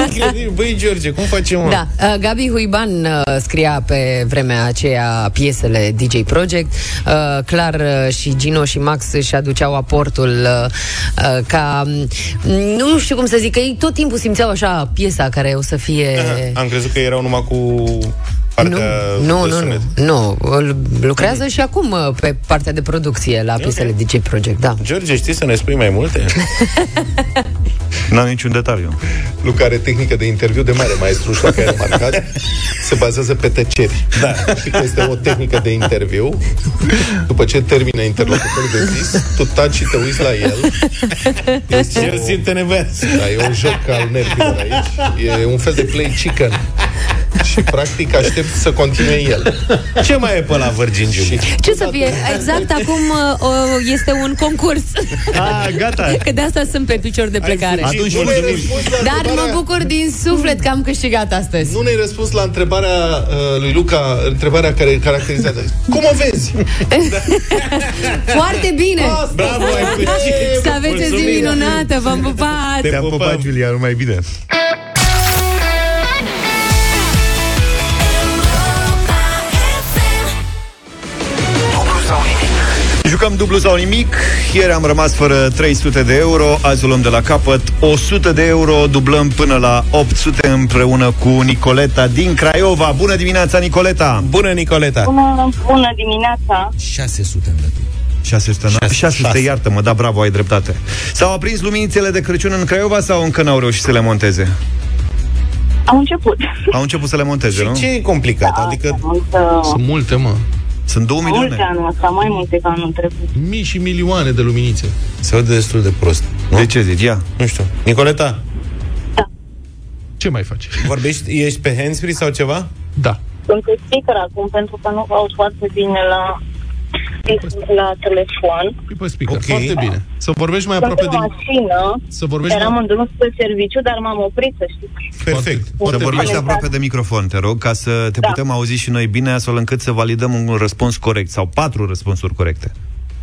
Incredibil. Băi, George, cum facem, mă? Da, uh, Gabi Huiban uh, scria pe vremea aceea piesele DJ Project. Uh, clar uh, și Gino și Max își aduceau aportul uh, uh, ca... mm, Nu știu cum să zic, că ei tot timpul simțeau așa piesa care o să fie... Aha, Am crezut că erau numai cu partea Nu, de nu, sunet. nu, nu. Îl- Lucrează și acum uh, pe partea de producție la piesele DJ Project, da. George, știi să ne spui mai multe? N-am niciun detaliu. Luca are tehnică de interviu de mare maestru, știu că ai remarcat. Se bazează pe tăceri. Da. Știi că este o tehnică de interviu. După ce termină interlocutorul de zis, tu taci și te uiți la el. Este El simte nevoia să- Da, e un joc al nervilor aici. E un fel de play chicken. Și practic aștept să continue el. Ce mai e pe la Virgin Julie? Ce să fie? Exact acum uh, uh, este un concurs. Ah, gata. Că de asta sunt pe picior de plecare. Atunci Nu mi-ai mulțumim. răspuns la Dar mă întrebarea- bucur din suflet că am câștigat astăzi. Nu ne-ai răspuns la întrebarea uh, lui Luca, întrebarea care caracterizează. Cum o vezi? Foarte bine! Bravo, ai câștigat. Să aveți o zi minunată, v-am pupat! Te-am pupăm. pupat, Giulia, numai bine. Jucăm dublu sau nimic. Ieri am rămas fără 300 de euro, azi o luăm de la capăt 100 de euro, dublăm până la 800 împreună cu Nicoleta din Craiova. Bună dimineața, Nicoleta! Bună, Nicoleta! Bună, bună dimineața! 600 am dat. 600, na- 600, 600 iartă-mă, da, bravo, ai dreptate. S-au aprins luminițele de Crăciun în Craiova sau încă n-au reușit să le monteze? Am început. Au început să le monteze, nu? Și ce e complicat? Adică Multă, Sunt multe, mă. Sunt 2 multe milioane. anul ăsta, mai multe ca anul trecut. Mii și milioane de luminițe. se aude destul de prost. Nu? De ce zici? Ia. Nu știu. Nicoleta, Ce mai faci? vorbești, ești pe handsfree sau ceva? Da. Sunt pe speaker acum pentru că nu vă aud foarte bine la, la telefon. Pui pe speaker. Ok. Foarte bine. Să vorbești mai Sunt aproape în de... mașină, Să vorbești eram mai... în drum spre serviciu, dar m-am oprit, să știți. Perfect. Să Foarte vorbești bine. aproape de microfon, te rog, ca să te Da. putem auzi și noi bine, astfel încât să validăm un răspuns corect sau patru răspunsuri corecte.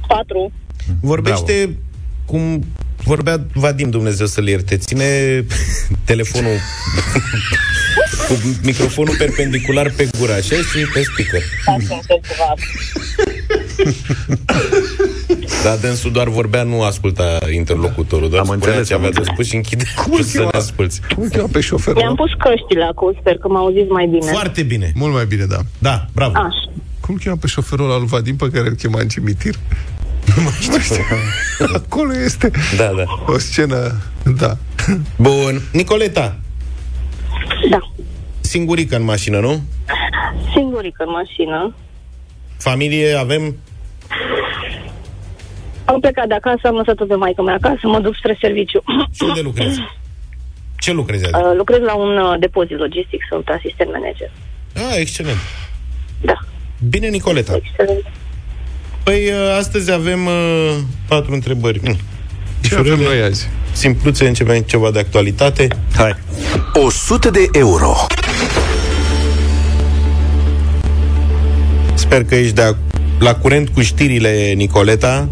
Patru. Vorbește cum vorbea Vadim, Dumnezeu să-l ierte. Ține telefonul cu microfonul perpendicular pe gură, așa, și pe speaker. Stați să încerc ceva. Dar dânsul doar vorbea, nu asculta interlocutorul, doar Am spunea înțeles, ce am avea de înțeles. spus și închide Cum îl să chema? ne asculți. Cum îl cheamă pe șoferul? Mi-am pus căștile acum, sper că mă auziți mai bine. Foarte bine. Mult mai bine, da. Da, bravo. Așa. Cum îl cheamă pe șoferul ăla lui Vadim pe care îl chema în cimitir? Nu mai știu. Acolo este Da, da. o scenă... Da. Bun. Nicoleta, Da. singurică în mașină, nu? Singurică în mașină. Familie avem? Am plecat de acasă, am lăsat-o pe maică mea acasă, mă duc spre serviciu. Și unde lucrezi? Ce lucrezi? Adică? Uh, lucrez la un uh, depozit logistic, sunt asistent manager. Ah, excelent. Da. Bine, Nicoleta. Excelent. Păi, uh, astăzi avem uh, patru întrebări. Mm. Ce avem noi azi? simpluțe, începem ceva de actualitate. Hai. 100 de euro. Sper că ești de a- la curent cu știrile, Nicoleta,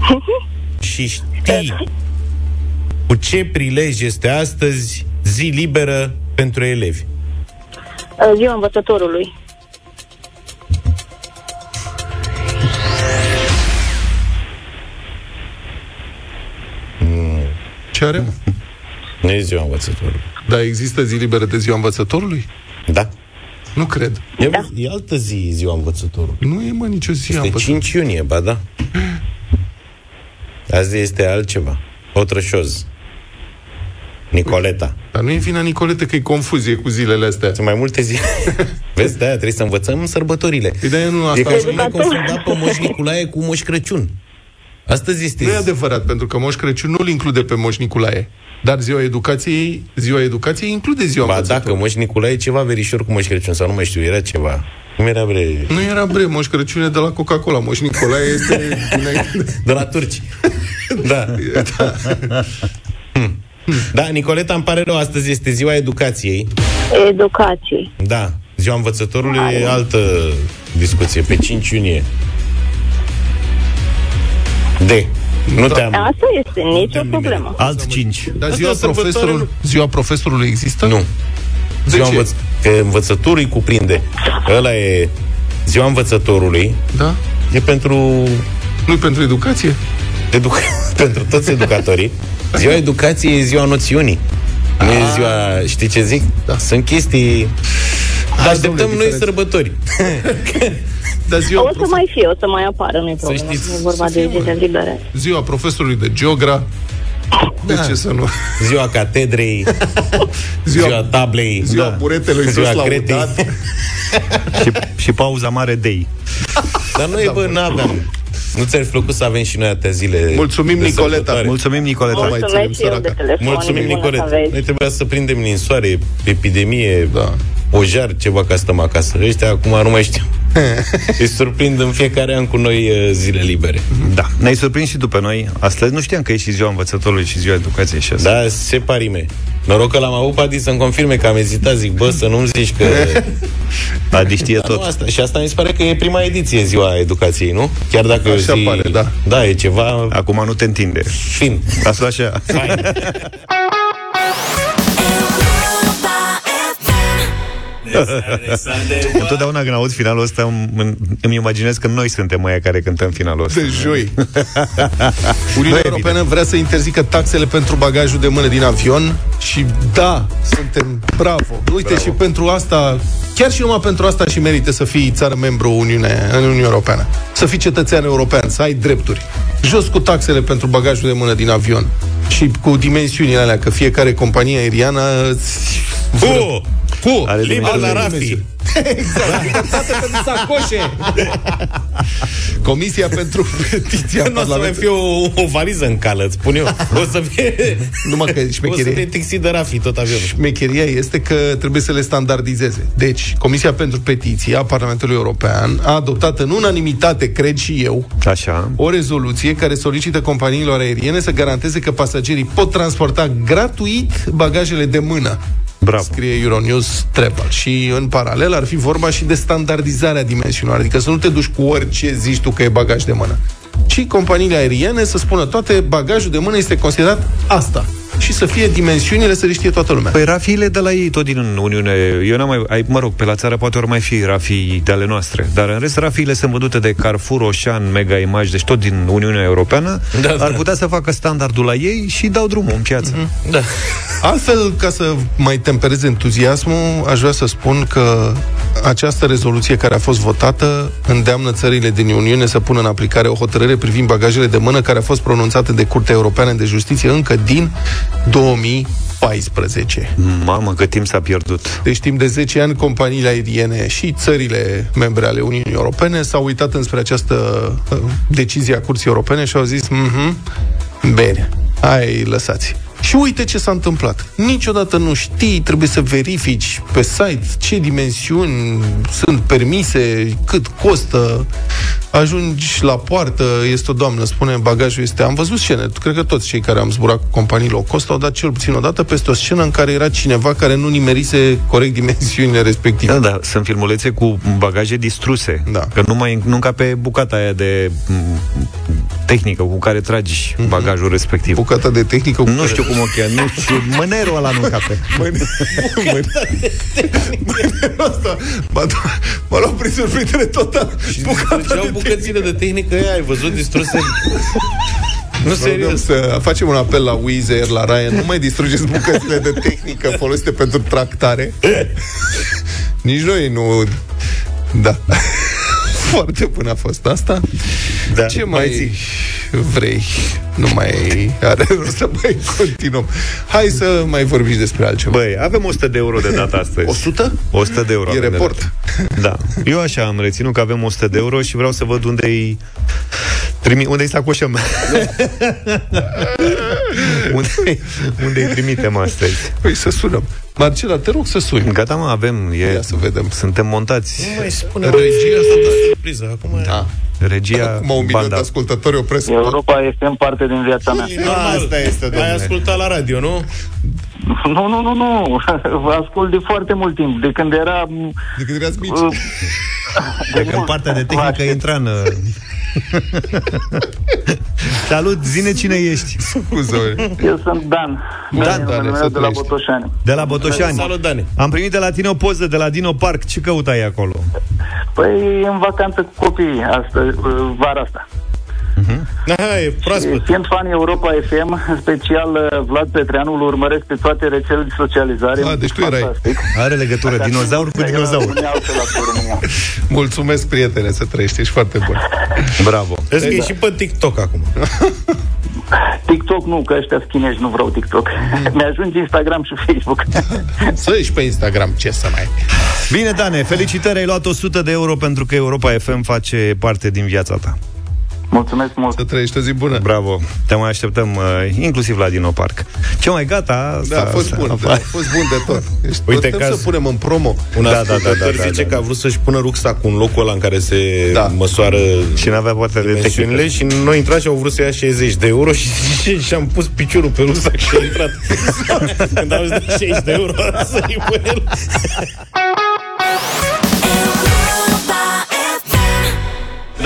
și știi cu ce prilej este astăzi zi liberă pentru elevi. Uh, Ziua învățătorului. Ce are? Nu e ziua învățătorului. Dar există zi liberă de ziua învățătorului? Da. Nu cred. E, da. e altă zi, ziua învățătorului. Nu e, mă, nicio zi a Este învățătorului. 5 iunie, ba da. Azi este altceva. Otrășoz. Nicoleta. Dar nu e vina Nicolete că e confuzie cu zilele astea. Sunt mai multe zile. Vezi, de-aia trebuie să învățăm sărbătorile. Păi de nu E asta ca și cum ai confundat pe Moș Nicolae cu Moș Crăciun. Astăzi este... Nu e adevărat, pentru că Moș Crăciun nu-l include pe Moș Nicolae. Dar ziua educației, ziua educației include ziua Ba învățătorului. dacă Moș Nicolae e ceva verișor cu Moș Crăciun, sau nu mai știu, era ceva. Cum era, bre? Nu era bre, Moș Crăciun e de la Coca-Cola. Moș Nicolae este dinainte. De la turci. Da. Hmm. Da, Nicoleta, îmi pare rău, astăzi este ziua educației. Educației. Da. Ziua învățătorului e altă discuție, pe 5 iunie. De. Nu te-am... Asta este, nicio problemă. Alt 5. Dar Asta ziua, e o sărbătoare, profesorul, ziua profesorului există? Nu. De Ziua ce? învăț... Că învățătorul îi cuprinde. Ăla e ziua învățătorului. Da? E pentru... Nu pentru educație? Edu- pentru toți educatorii. Ziua educației e ziua noțiunii. Nu e ziua... Știi ce zic? Da. Sunt chestii... Așteptăm domnule, noi diferență. sărbători. Dar ziua, O să mai fie, o să mai apară, nu e problemă. știți, Nu e vorba de zile libere. ziua profesorului de geogra. De Da. ce să nu? Ziua catedrei, Ziua- ziua, tablei, Ziua buretelui ziua sus cretei. laudat. și, și pauza mare Day. Dar noi, bă, n-aveam. Nu ți-ar fi plăcut să avem și noi atâtea zile Mulțumim, de Nicoleta. sărbătoare? Mulțumim, Nicoleta. mai Mulțumesc ținem și eu de săraca. telefon. Mulțumim, bună să Nicoleta. aveți. Noi trebuia să prindem ninsoare, epidemie, Da. pojar, ceva ca stăm acasă. Ăștia acum nu mai știu. Îi surprind în fiecare an cu noi uh, zile libere. Da. Ne-ai surprins și tu pe noi. Astăzi nu știam că e și ziua învățătorului și ziua educației și asta. Da, se parime. Noroc că l-am avut pe Adi să-mi confirme că am ezitat, zic, bă, să nu-mi zici că... Adi știe Dar nu tot. asta. Și asta mi se pare că e prima ediție ziua educației, nu? Chiar dacă e o Așa zi... pare, da. Da, e ceva Acum nu te întinde. fin. Asta așa. Fain. Întotdeauna când aud finalul ăsta îmi, îmi imaginez că noi suntem aia care cântăm finalul ăsta. De joi. Nu Uniunea e Europeană vrea să interzică taxele pentru bagajul de mână din avion și da, suntem bravo. Uite, bravo. și pentru asta, chiar și numai pentru asta și merită să fii țară membru Uniune, în Uniunea Europeană. Să fii cetățean european, să ai drepturi. Jos cu taxele pentru bagajul de mână din avion și cu dimensiunile alea, că fiecare companie aeriană îți Cu! Cu! Are Liber la dimensiuni. Rafi. Exact, libertate pentru sacoșe! Comisia pentru petiția Nu o să mai Parlamentului. fie o, o valiză în cală, îți spun eu. O să fie... Numai că O să șmecherie. fie tixit de Rafi tot avionul. Șmecheria este că trebuie să le standardizeze. Deci, Comisia pentru Petiții a Parlamentului European a adoptat în unanimitate, cred și eu, Așa. o rezoluție care solicită companiilor aeriene să garanteze că pasagerii pot transporta gratuit bagajele de mână. Bravo. Scrie Euronews Travel. Și în paralel ar fi vorba și de standardizarea dimensiunilor. Adică să nu te duci cu orice zici tu că e bagaj de mână. Ci companiile aeriene să spună toate bagajul de mână este considerat asta. Și să fie dimensiunile să le știe toată lumea. Păi rafiile de la ei tot din Uniune Eu n-am mai... Ai, mă rog, pe la țară poate ori mai fi rafii de ale noastre Dar în rest rafiile sunt vândute de Carrefour, Ocean, Mega Image Deci tot din Uniunea Europeană Da, Ar da. putea să facă standardul la ei Și dau drumul în piață Da. Altfel, ca să mai temperez entuziasmul, aș vrea să spun că această rezoluție care a fost votată îndeamnă țările din Uniune să pună în aplicare o hotărâre privind bagajele de mână care a fost pronunțată de Curtea Europeană de Justiție încă din 2014. Mamă, cât timp s-a pierdut Deci timp de 10 ani, companiile aeriene și țările membre ale Uniunii Europene s-au uitat înspre această uh, decizie a Curții Europene și au zis, mhm, bine, hai lăsați. Și uite ce s-a întâmplat. Niciodată nu știi, trebuie să verifici pe site ce dimensiuni sunt permise, cât costă. Ajungi la poartă, este o doamnă, spune, bagajul este... Am văzut scene, cred că toți cei care am zburat cu companii low cost au dat cel puțin o dată peste o scenă în care era cineva care nu nimerise corect dimensiunile respective. Da, da, sunt filmulețe cu bagaje distruse. Da. Că nu mai nu ca pe bucata aia de m, tehnică cu care tragi bagajul respectiv. Bucata de tehnică cu Nu care- știu cum o cheamă, nu știu, mânerul ăla nu cape. Asta m-a, m-a luat prin surprindere total. Și Bucata distrugeau de bucățile de tehnică aia, ai văzut distruse? nu, Vă rugăm serios. să facem un apel la Wizz Air, la Ryan, nu mai distrugeți bucățile de tehnică folosite pentru tractare. Nici noi nu... Da. Foarte bună a fost asta. Da, Ce mai mai zic. Vrei? Nu mai are rost să mai continuăm. Hai să mai vorbim și despre altceva. Băi, avem 100 de euro de data astăzi. 100? 100 de euro. E avem de report. dat. Da. Eu așa am reținut că avem 100 de euro și vreau să văd unde-i trimi, unde-i sacoșa mea. unde, unde-i trimitem astăzi. Păi să sunăm. Marcela, te rog să suni. Gata, mă, avem. E, Ia să vedem. Suntem montați. Nu mai spune Regia asta asta. surpriză. Acum Da. Regia Acum un milion de banda. ascultători opresc. Europa este în parte din viața mea. E normal. Asta este, Ai domnule. ascultat la radio, nu? Nu, nu, nu, nu. Vă ascult de foarte mult timp. De când era... De când erați mici. uh, Cred că în mult. partea de Vă tehnică aștept. intra în... Salut, zine cine ești. Scuză Eu sunt Dan. Dan, Numele Dane, meu să de la trăiești. Botoșani. De la Botoșani. Salut, Dani. Am primit de la tine o poză de la Dino Park. Ce căutai acolo? Păi, în vacanță cu copiii astăzi, uh, vara asta. Da, e proaspăt. Fiind fan Europa FM, în special uh, Vlad Petreanu, îl urmăresc pe toate rețelele de socializare. Ah, deci tu erai. Fantastic. Are legătură dinozaur cu Era dinozaur. România, altă la România. Mulțumesc, prietene, să trăiești. Ești foarte bun. Bravo. Vezi că e și pe TikTok acum. TikTok nu, că ăștia chinezi nu vreau TikTok. Mi-ajunge Instagram și Facebook. Să ești pe Instagram, ce să mai... Bine, Dane, felicitări, ai luat 100 de euro pentru că Europa FM face parte din viața ta. Mulțumesc mult. Să trăiești o zi bună. Bravo, te mai așteptăm uh, inclusiv la Dino Park. Ce mai gata? Da, a fost bun, da, a fost bun de tot. Deci, Uite, putem caz- să punem în promo. Un Da, da, da, da, ascultător da, da, zice da, că a vrut să-și pună rucsacul în locul ăla în care se Da. măsoară Și n-avea partea de tehnică. dimensiunile și noi intrat și au vrut să ia 60 de euro și zice, și-am pus piciorul pe rucsac și a intrat. Când am zis de 60 de euro, să i pe el.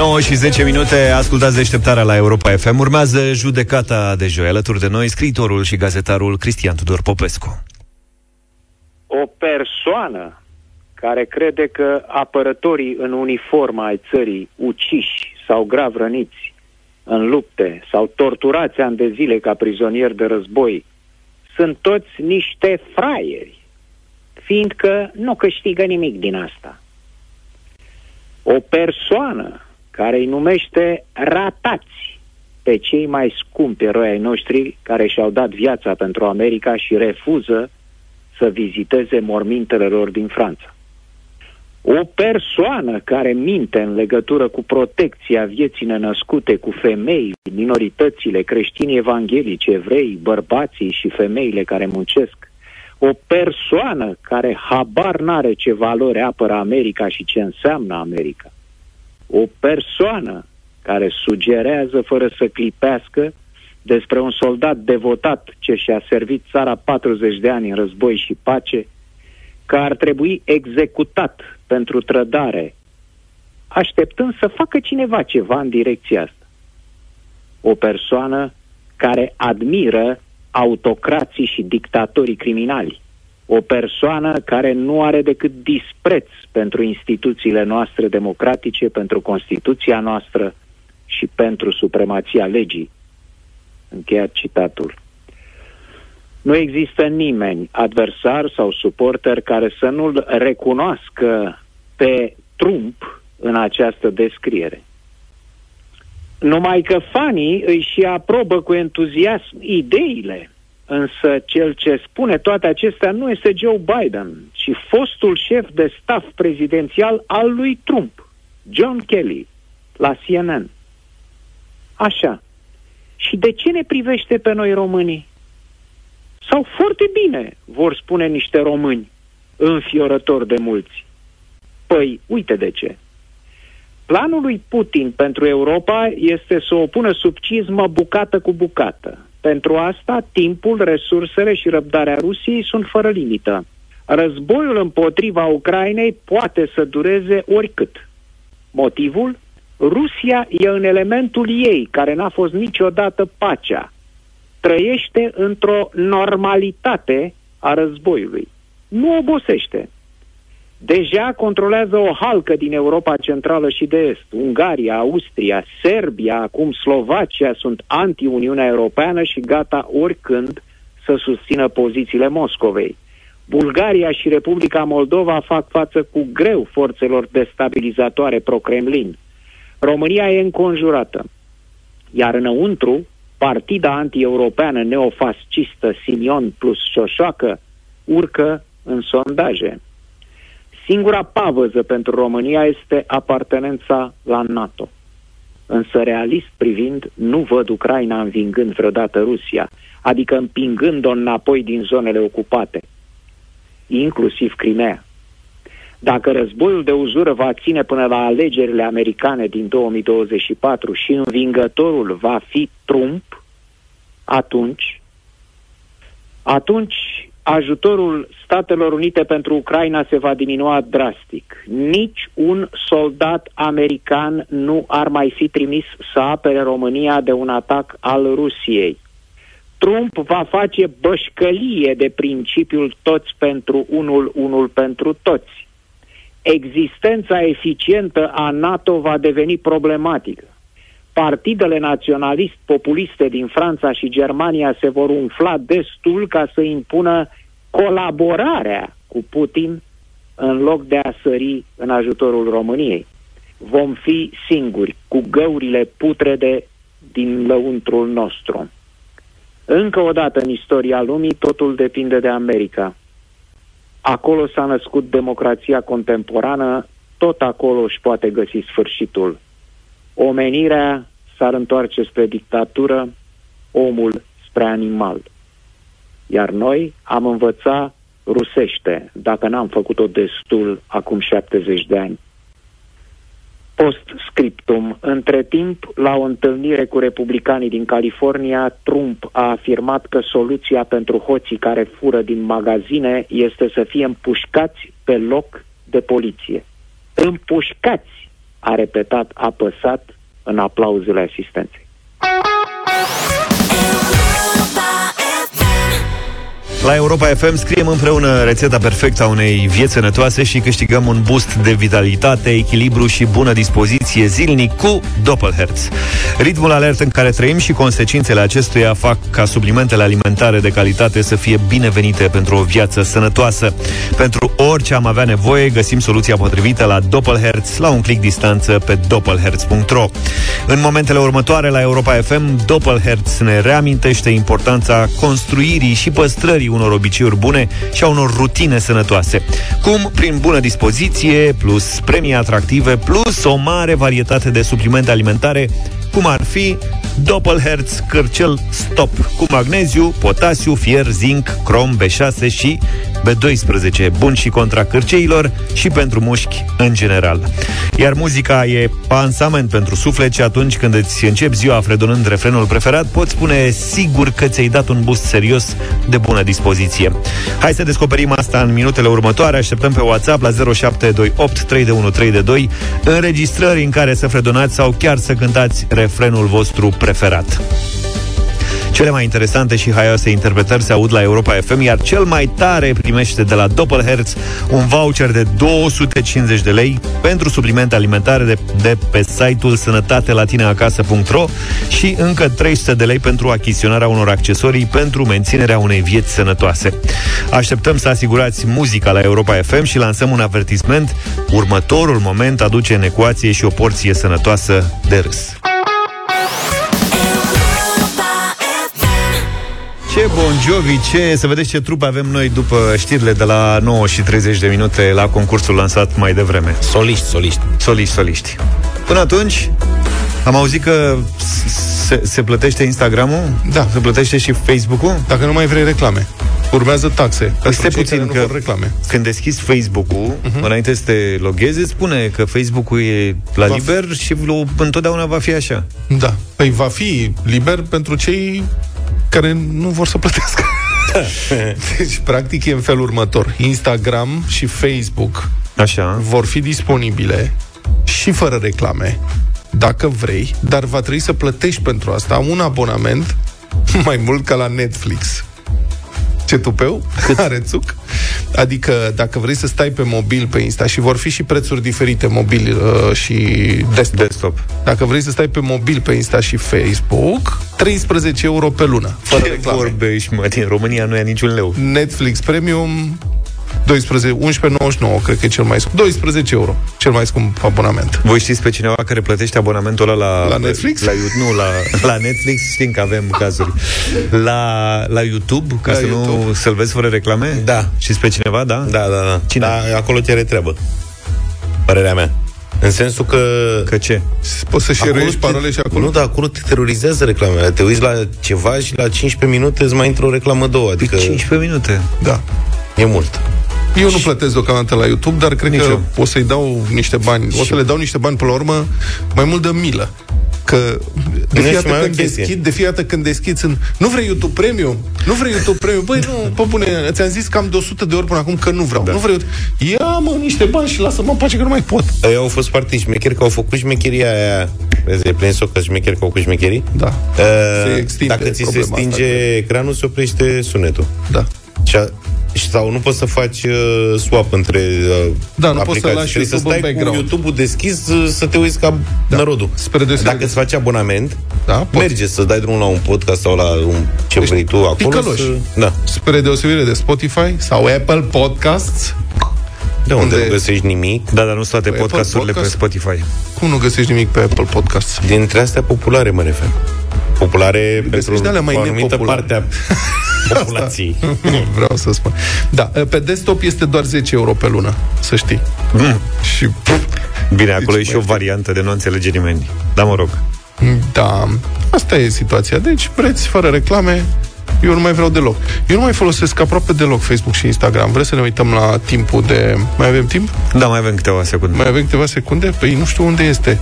9 și 10 minute, ascultați deșteptarea la Europa FM. Urmează judecata de joi. Alături de noi, scriitorul și gazetarul Cristian Tudor Popescu. o persoană care crede că apărătorii în uniformă ai țării uciși sau grav răniți în lupte sau torturați ani de zile ca prizonieri de război sunt toți niște fraieri, fiindcă nu câștigă nimic din asta. O persoană care îi numește ratați pe cei mai scumpi eroi ai noștri care și-au dat viața pentru America și refuză să viziteze mormintele lor din Franța. O persoană care minte în legătură cu protecția vieții nenăscute, cu femei, minoritățile, creștini evanghelici, evrei, bărbații și femeile care muncesc, o persoană care habar n-are ce valoare apără America și ce înseamnă America, o persoană care sugerează fără să clipească despre un soldat devotat ce și-a servit țara 40 de ani în război și pace, că ar trebui executat pentru trădare, așteptând să facă cineva ceva în direcția asta. O persoană care admiră autocrații și dictatorii criminali. O persoană care nu are decât dispreț pentru instituțiile noastre democratice, pentru Constituția noastră și pentru supremația legii. Încheiat citatul. Nu există nimeni, adversar sau suporter, care să nu-l recunoască pe Trump în această descriere. Numai că fanii își și aprobă cu entuziasm ideile, însă cel ce spune toate acestea nu este Joe Biden, ci fostul șef de staff prezidențial al lui Trump, John Kelly, la CNN. Așa. Și de ce ne privește pe noi românii? Sau foarte bine, vor spune niște români, înfiorători de mulți. Păi, uite de ce. Planul lui Putin pentru Europa este să o pună sub cizmă bucată cu bucată. Pentru asta, timpul, resursele și răbdarea Rusiei sunt fără limită. Războiul împotriva Ucrainei poate să dureze oricât. Motivul? Rusia e în elementul ei, care n-a fost niciodată pacea. Trăiește într-o normalitate a războiului. Nu obosește. Deja controlează o halcă din Europa Centrală și de Est. Ungaria, Austria, Serbia, acum Slovacia sunt anti-Uniunea Europeană și gata oricând să susțină pozițiile Moscovei. Bulgaria și Republica Moldova fac față cu greu forțelor destabilizatoare pro-Kremlin. România e înconjurată. Iar înăuntru, partida anti-europeană neofascistă Simion plus Șoșoacă urcă în sondaje. Singura pavăză pentru România este apartenența la NATO. Însă, realist privind, nu văd Ucraina învingând vreodată Rusia, adică împingând-o înapoi din zonele ocupate, inclusiv Crimea. Dacă războiul de uzură va ține până la alegerile americane din 2024 și învingătorul va fi Trump, atunci, atunci ajutorul Statelor Unite pentru Ucraina se va diminua drastic. Nici un soldat american nu ar mai fi trimis să apere România de un atac al Rusiei. Trump va face bășcălie de principiul toți pentru unul, unul pentru toți. Existența eficientă a NATO va deveni problematică. Partidele naționalist-populiste din Franța și Germania se vor umfla destul ca să impună colaborarea cu Putin în loc de a sări în ajutorul României. Vom fi singuri, cu găurile putrede din lăuntrul nostru. Încă o dată în istoria lumii, totul depinde de America. Acolo s-a născut democrația contemporană, tot acolo își poate găsi sfârșitul. Omenirea s-ar întoarce spre dictatură, omul spre animal. Iar noi am învățat rusește, dacă n-am făcut-o destul acum 70 de ani. Post-scriptum. Între timp, la o întâlnire cu republicanii din California, Trump a afirmat că soluția pentru hoții care fură din magazine este să fie împușcați pe loc de poliție. Împușcați, a repetat apăsat în aplauzele asistenței. La Europa FM scriem împreună rețeta perfectă a unei vieți sănătoase și câștigăm un boost de vitalitate, echilibru și bună dispoziție zilnic cu Doppelherz. Ritmul alert în care trăim și consecințele acestuia fac ca suplimentele alimentare de calitate să fie binevenite pentru o viață sănătoasă. Pentru orice am avea nevoie, găsim soluția potrivită la Doppelherz la un clic distanță pe doppelherz.ro. În momentele următoare la Europa FM, Doppelherz ne reamintește importanța construirii și păstrării unor obiceiuri bune și a unor rutine sănătoase. Cum? Prin bună dispoziție, plus premii atractive, plus o mare varietate de suplimente alimentare, cum ar fi Doppelherz Cârcel Stop, cu magneziu, potasiu, fier, zinc, crom, B6 și B12, bun și contra cârceilor și pentru mușchi în general. Iar muzica e pansament pentru suflet și atunci când îți începi ziua fredonând refrenul preferat, poți spune sigur că ți-ai dat un boost serios de bună dispoziție. Hai să descoperim asta în minutele următoare. Așteptăm pe WhatsApp la 0728 32132 înregistrări în care să fredonați sau chiar să cântați refrenul vostru preferat. Cele mai interesante și haioase interpretări se aud la Europa FM, iar cel mai tare primește de la Doppelherz un voucher de 250 de lei pentru suplimente alimentare de, de pe site-ul sănătatelatineacasă.ro și încă 300 de lei pentru achiziționarea unor accesorii pentru menținerea unei vieți sănătoase. Așteptăm să asigurați muzica la Europa FM și lansăm un avertisment. Următorul moment aduce în ecuație și o porție sănătoasă de râs. Ce Bon Jovi, ce... Să vedeți ce trup avem noi după știrile de la 9 și 30 de minute la concursul lansat mai devreme. Soliști, soliști. Soliști, soliști. Până atunci, am auzit că se, se plătește Instagramul? Da. Se plătește și Facebook-ul? Dacă nu mai vrei reclame. urmează taxe. Pentru Stai cei puțin care nu că vor reclame. când deschizi Facebook-ul, Mhm. înainte să te loghezi, îți spune că Facebook-ul e la Va fi- liber și lo- întotdeauna va fi așa. Da. Păi va fi liber pentru cei care nu vor să plătească. deci, practic, e în felul următor. Instagram și Facebook Așa. vor fi disponibile și fără reclame, dacă vrei, dar va trebui să plătești pentru asta un abonament mai mult ca la Netflix. Ce tupeu? Are țuc? Adică dacă vrei să stai pe mobil pe Insta și vor fi și prețuri diferite mobil uh, și desktop. desktop. Dacă vrei să stai pe mobil pe Insta și Facebook, 13 euro pe lună. Fără Ce reclame. vorbești, mă? Din România nu ia niciun leu. Netflix Premium 12, 11,99 cred că e cel mai scump. 12 euro, cel mai scump abonament. Voi știți pe cineva care plătește abonamentul ăla la... La Netflix? La, nu, la, la Netflix știm că avem cazuri. La, la YouTube, ca La să YouTube. nu să-l vezi fără reclame? Da. Știți pe cineva, da? Da, da, da. Cine? Da, acolo ți are treabă. Părerea mea. În sensul că... Că ce? Poți să Acolo șeruiești te- parole și acolo? Nu, dar acolo te terorizează reclamele. Te uiți la ceva și la 15 minute îți mai intră o reclamă două. Adică 15 minute. Da. E mult. Eu nu plătesc deocamdată la YouTube, dar cred Nici că eu. o să-i dau niște bani. O să le dau niște bani până la urmă, mai mult de milă. Că de Nu e și fiecare mai dată o când chestie. deschid, de fiecare dată când deschid sunt, nu vrei YouTube Premium? Nu vrei YouTube Premium? Băi, nu, pe bune, ți-am zis cam de 100 de ori până acum că nu vreau. Da. Nu vrei YouTube. Ia, mă, niște bani și lasă-mă în pace că nu mai pot. Ei au fost foarte șmecheri, că au făcut șmecheria aia. Vezi, e plin că șmecheri că au făcut șmecherii. Da. Uh, Se extinde dacă ți se problema asta, stinge cred. ecranul, se oprește sunetul. Da. Și a, și sau nu poți să faci uh, swap între uh, Da, nu poți să aplicații. lași Trebuie să YouTube în stai cu background. YouTube-ul deschis uh, să te uiți ca da. nărodul. Spre deosebire Dacă îți faci abonament, Da, poți. merge să dai drumul la un podcast sau la un, ce Ești vrei tu acolo. ticăloș. Să, da. Spre deosebire de Spotify sau Apple Podcasts, De unde, Unde- nu găsești nimic. Da, dar nu sunt toate Apple podcasturile Podcast? pe Spotify. cum nu găsești nimic pe Apple Podcasts? Dintre astea populare mă refer. Populare pentru de alea mai o anumită nepopulare. parte a populației. Vreau să spun. Da, pe desktop este doar 10 euro pe lună, să știi. Mm. Și Bine, acolo Deci e și o variantă de nu înțelege nimeni. Da, mă rog. Da, asta e situația. Deci, vreți fără reclame, eu nu mai vreau deloc. Eu nu mai folosesc aproape deloc Facebook și Instagram. Vreți să ne uităm la timpul de... Mai avem timp? Da, mai avem câteva secunde. Mai avem câteva secunde? Păi nu știu unde este.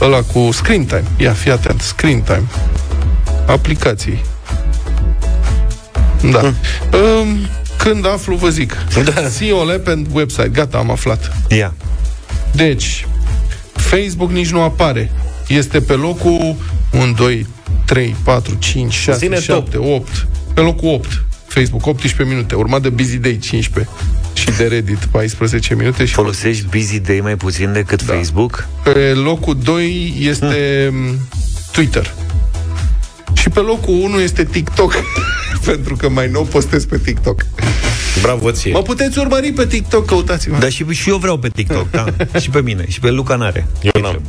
Ăla cu screen time. Ia, fii atent. Screen time. Aplicații. Da. Um, când aflu, vă zic. Da. See all app website. Gata, am aflat. Ia. Deci, Facebook nici nu apare. Este pe locul 1, 2, 3, 4, 5, 6, Ține 7, 8. Pe locul 8. Facebook, 18 minute. Urmat de Busy Day, 15. Și de Reddit, 14 minute. Și Folosești Busy Day mai puțin decât Da. Facebook? Pe locul 2 este hmm. Twitter. Și pe locul 1 este TikTok. Pentru că mai nou postez pe TikTok. Bravo ție. Mă puteți urmări pe TikTok, căutați-mă. Dar și, și eu vreau pe TikTok, da. și pe mine. Și pe Luca n-are. Eu n-am.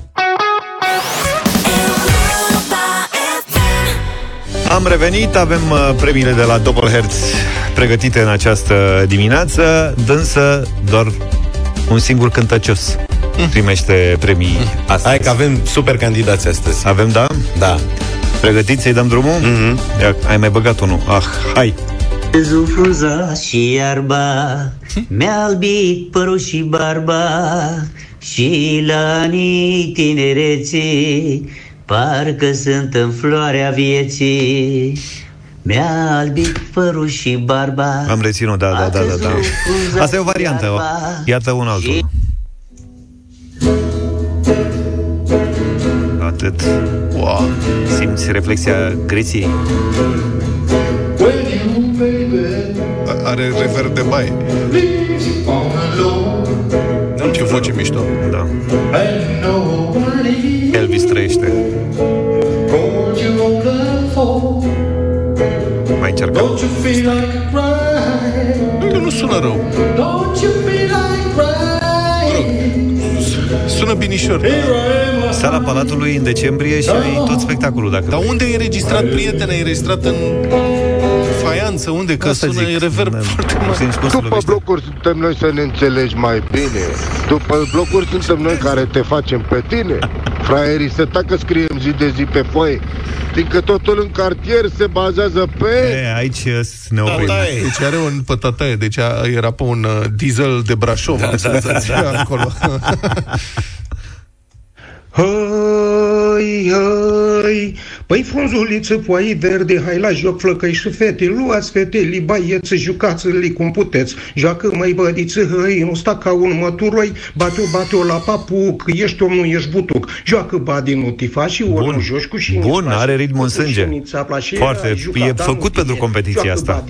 Am revenit, avem uh, premiile de la Doppelherz pregătite în această dimineață, dânsă doar un singur cântăcios primește premii astăzi. Hai că avem super candidați astăzi. Avem, da? Da. Pregătiți să-i dăm drumul? Mm-hmm. Ia, ai mai băgat unul. Ah, hai! Văzul frunza și iarba Mi-a albit părul și barba Și la anii tinereții Parcă sunt în floarea vieții Mi-a albit părul și barba Am reținut, da, da, da, da, da. Asta e o variantă. Iată un altul. Atât. Wow. Simți reflexia greției? Are reverb de baie. Ce voce mișto. Da. Elvis trăiește. Mai încercăm. Uite, nu sună rău. Sună binișor. Sala Palatului în decembrie și ai tot spectacolul, dacă Dar vrei. unde e înregistrat, prietene? E înregistrat în faianță, unde? Că Asta sună zic, reverb nu- foarte nu mare. știu nici cum se După lovește. blocuri suntem noi să ne înțelegi mai bine. După blocuri suntem noi care te facem pe tine. Fraierii se tacă scriem zi de zi pe foaie. Fiindcă totul în cartier se bazează pe... E, aici uh, ne oprim. Deci are un pătătaie, deci a, era pe un uh, diesel de Brașov, am senzația acolo. Hăi, hăi, păi frunzuliță, foaie verde, hai la joc flăcăi și fete, luați fetele, baieți, jucați-le cum puteți, joacă mai bădiță, hăi, nu sta ca un măturoi, bate-o, bate-o la papuc, ești om, nu ești butuc, joacă badi, nu ti faci și ori nu joci cu și Bun, are ritmul în sânge. Foarte, e făcut pentru competiția asta.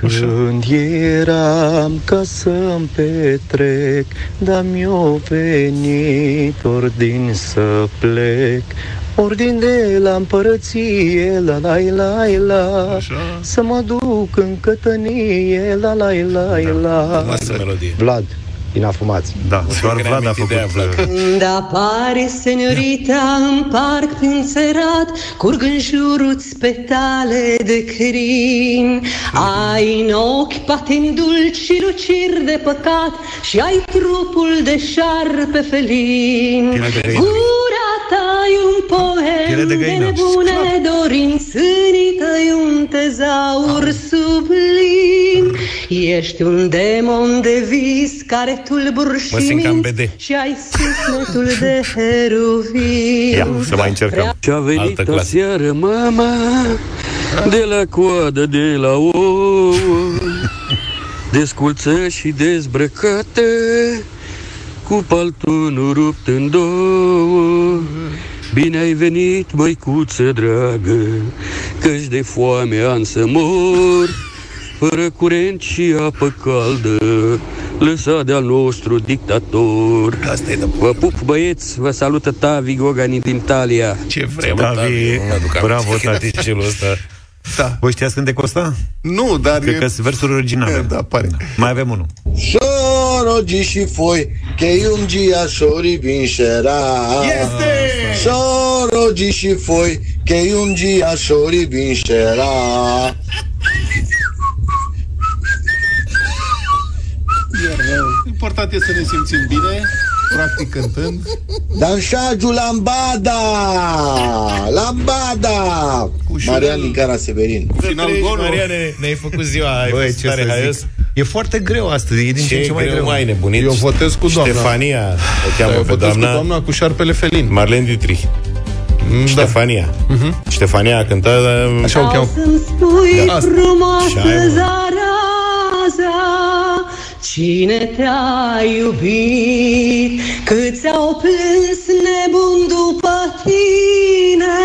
Când eram ca să-mi petrec, dar mi-o venit ordin să plec. Ordin de la împărăție, la la la. La Să mă duc în cătănie, la la la la. Lasă melodie. Vlad, din afumați Da, doar Vlad a făcut uh, Când apare seniorita în parc prin țărat, curg în jurul petale de crin. Ai în ochi patini dulci și luciri de păcat și ai trupul de șarpe felin. Piele de găină. Gura ta e un Piele poem de de găină. nebune dorinți, înii tăi un tezaur sublim. Ești un demon de vis care tulbur și Mă simt ca în minți BD. și ai sufletul de heruvin. Ia, să mai încercăm. Și-a venit Altă clasă. aseară mama De la coadă, de la ouă Desculță și dezbrăcată Cu paltonul rupt în două Bine ai venit, măicuță dragă Căci de foame am să mor Fără curent și apă caldă Lăsat de-al nostru dictator Asta e de Vă pup băieți, vă salută Tavi Gogani din Italia Ce vrem, Tavi, bravo, tati. celul ăsta. Da. Voi știați cântecul ăsta? Nu, dar Cred e... că sunt versuri originale. Da, pare. Mai avem unul. Sorogi și foi, che un dia sori vincerà. Este! Sorogi și foi, che un dia sori vincerà. Important e să ne simțim bine, practic cântând. Danșagiu Lambada! Lambada! Marian din Cara Severin. Final golul. Mariane, ne-ai făcut ziua, ai Băi, fost ce tare să haios. zic. E foarte greu astăzi, e din ce în ce mai greu. mai nebunit. Eu votez cu doamna. Ștefania, o Da, cheamă eu pe votez cu doamna. doamna cu șarpele felin. Marlene Dietrich. Mm, Ștefania. Ștefania a cântat... uh, Așa o cheamă. Să-mi spui Da, asta. Și frumoasă ai, mă. zaraza Cine te-a iubit Cât ți-au plâns nebun după tine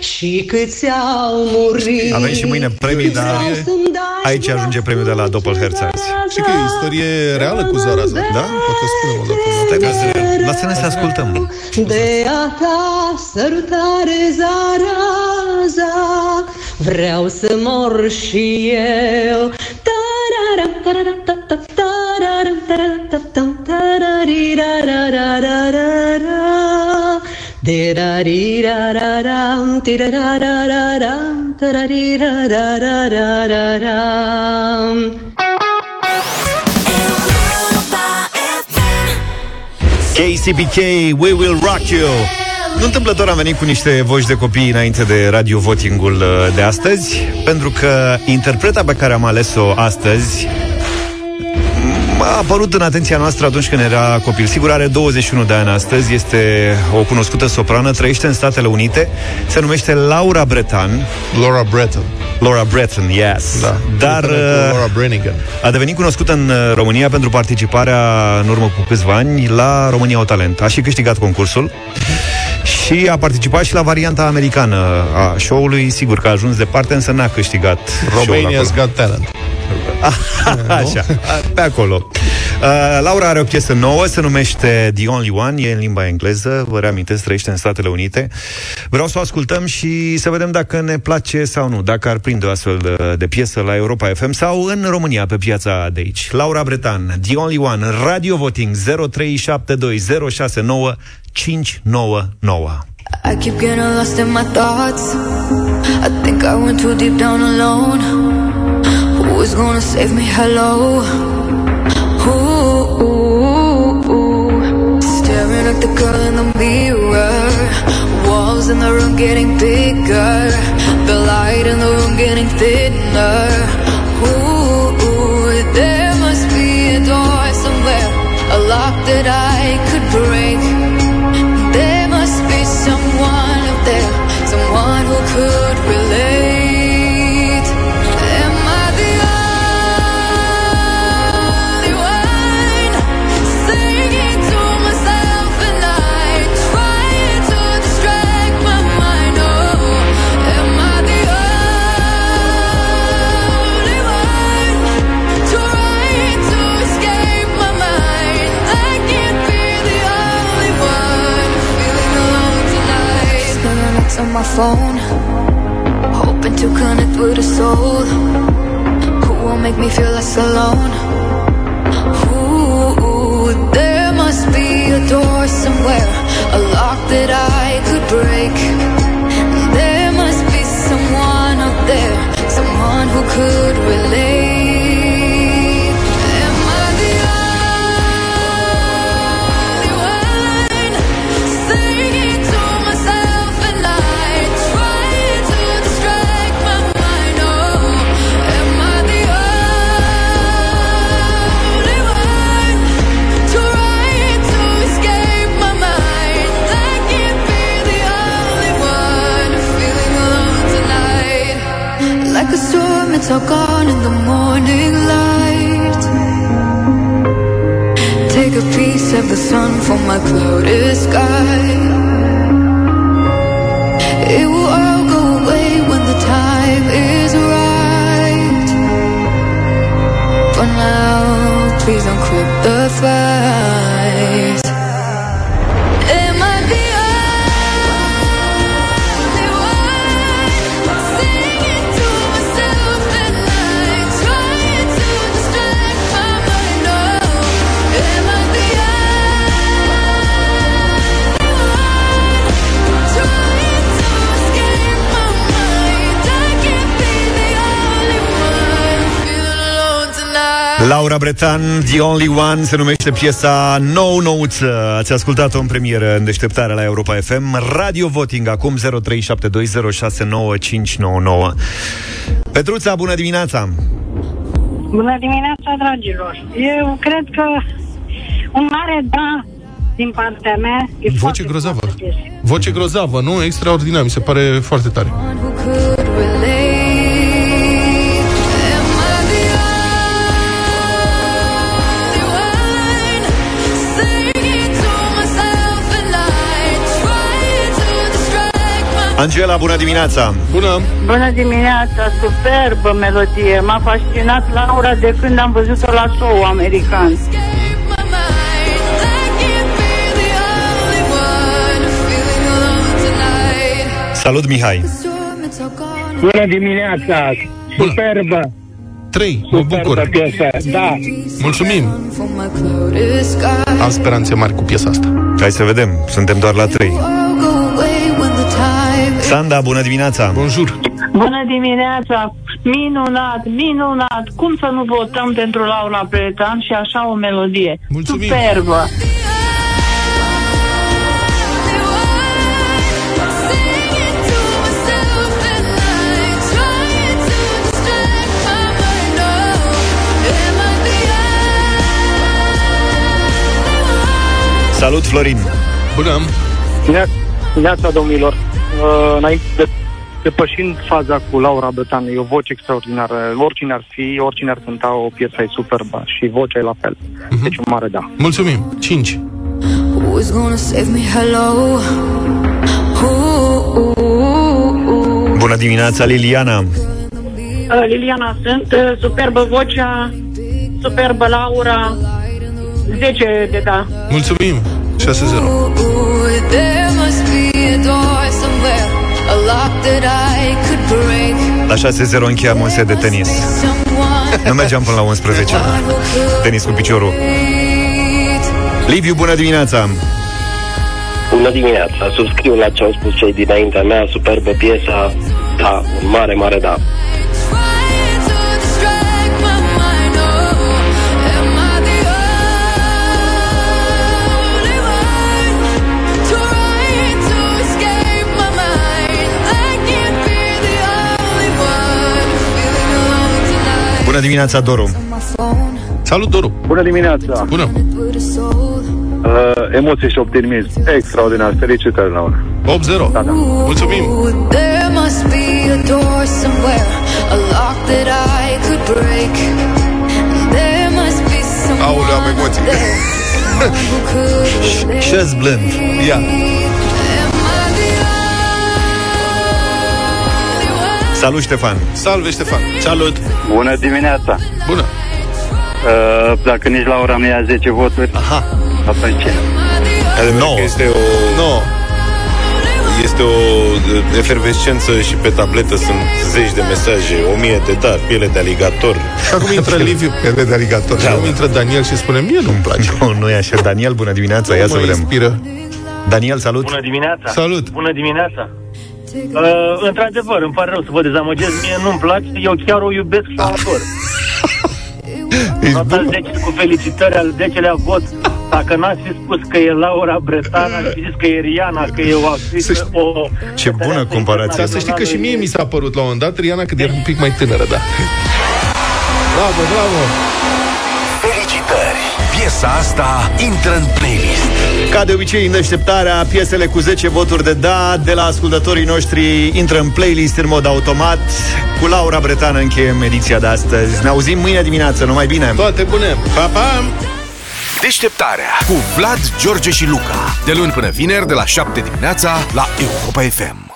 Și cât ți-au murit Avem și mâine premii, dar Vreau să-mi dai aici ajunge premiul de la Doppelherz azi. Și că e istorie reală cu Zaraza. Da? Poate spune o dată. Stai ca să... Lasă-ne să ascultăm. De a ta sărutare zaraza Vreau să mor și eu Tararam, tararam, ta, Derarirararam, tirarararam, tararirararararam. KCBK, We Will Rock You Nu întâmplător am venit cu niște voci de copii înainte de radio votingul uh, de astăzi Pentru că interpreta pe care am ales-o astăzi a apărut în atenția noastră atunci când era copil. Sigur, are 21 de ani astăzi, este o cunoscută soprană, trăiește în Statele Unite, se numește Laura Bretan. Laura Breton. Laura Breton, yes. Da. Dar Cu uh, Laura Branigan. a devenit cunoscută în uh, România pentru participarea în urmă cu câțiva ani la România au talent. A și câștigat concursul și a participat și la varianta americană a show-ului. Sigur că a ajuns departe, însă n-a câștigat show-ul acolo. Romania's Got Talent. Așa, pe acolo. Uh, Laura are o piesă nouă, se numește The Only One, e în limba engleză, vă reamintesc, trăiește în Statele Unite. Vreau să o ascultăm și să vedem dacă ne place sau nu, dacă ar prinde o astfel de, de piesă la Europa FM sau în România, pe piața de aici. Laura Bretan, The Only One, Radio Voting 0372069599. I keep getting lost in my thoughts. I think I went too deep down alone. Who is gonna save me? Hello. Ooh, ooh, ooh. Staring at the girl in the mirror. Walls in the room getting bigger. The light in the room getting thinner. Ooh, ooh, there must be a door somewhere, a lock that I Bretan, The Only One, se numește piesa Nou Nouță. Ați ascultat-o în premieră în deșteptarea la Europa FM. Radio Voting, acum 0372069599. Petruța, bună dimineața! Bună dimineața, dragilor! Eu cred că un mare da din partea mea e Voce foarte grozavă. frumoasă piesă. Voce grozavă, nu? Extraordinar, mi se pare foarte tare. Angela, bună dimineața! Bună! Bună dimineața, superbă melodie. M-a fascinat Laura de când am văzut-o la show american. Salut, Mihai! Bună dimineața! Superbă! 3, mă bucur. piesă, da. Mulțumim! Am speranțe mari cu piesa asta. Hai să vedem, suntem doar la 3. Sanda, bună dimineața! Bonjour! Bună dimineața! Minunat, minunat! Cum să nu votăm pentru Laura Bretan și așa o melodie? Mulțumim. Superbă! Salut, Florin! Bună! Neața, domnilor. Uh, înainte de depășind faza cu Laura Bretan, e o voce extraordinară. Oricine ar fi, oricine ar cânta, o piesă e superbă și vocea e la fel. Deci un mare da. Mulțumim! 5. Who's gonna save me? Hello. Ooh, ooh, ooh. Bună dimineața, Liliana! Uh, Liliana sunt, uh, superbă vocea, superbă Laura, 10 de da. Mulțumim! 6-0. Ooh, there must be a door somewhere, a lock that I could break. La 6-0 încheiam un set de tenis. Nu mergeam până la 11. Tenis cu piciorul. Liviu, bună dimineața! Bună dimineața, subscriu la ce au spus cei dinaintea mea, superbă piesa, da, un mare, mare da. Bună dimineața, Doru! Salut, Doru! Bună dimineața! Bună! Uh, emoții și optimism. Extraordinar. Felicitări, Laura. 8-0. Da, da. Mulțumim! There must be a door somewhere, a Salut, Ștefan! Salve, Ștefan! Salut! Bună dimineața! Bună! Uh, dacă nici Laura nu ia 10 voturi, Aha. atunci Adevărat că este o... No. Este o uh, efervescență și pe tabletă sunt zeci de mesaje, o mie de da, piele de aligator. Și acum intră Liviu, piele de aligator. Da, și acum intră Daniel și spune, mie nu-mi place. Nu, nu e așa. Daniel, bună dimineața, ia Nu să mă vedem. inspiră. Daniel, salut! Bună dimineața! Salut! Bună dimineața! Uh, într-adevăr, îmi pare rău să vă dezamăgesc, mie nu-mi place, eu chiar o iubesc și o ador. Nota 10 cu felicitări al 10-lea vot. Dacă n-ați fi spus că e Laura Bretan, aș fi zis că e Riana, că e o actriță, o... Ce bună comparație! Dar să știi că și mie mi s-a părut la un moment dat Riana când era un pic mai tânără, da. Bravo, bravo! Felicitări! Piesa asta intră în playlist. Ca de obicei, în deșteptarea, piesele cu 10 voturi de da de la ascultătorii noștri intră în playlist în mod automat. Cu Laura Bretană încheiem ediția de astăzi. Ne auzim mâine dimineață, numai bine! Toate bune! Pa, pa! Deșteptarea cu Vlad, George și Luca. De luni până vineri, de la 7 dimineața, la Europa FM.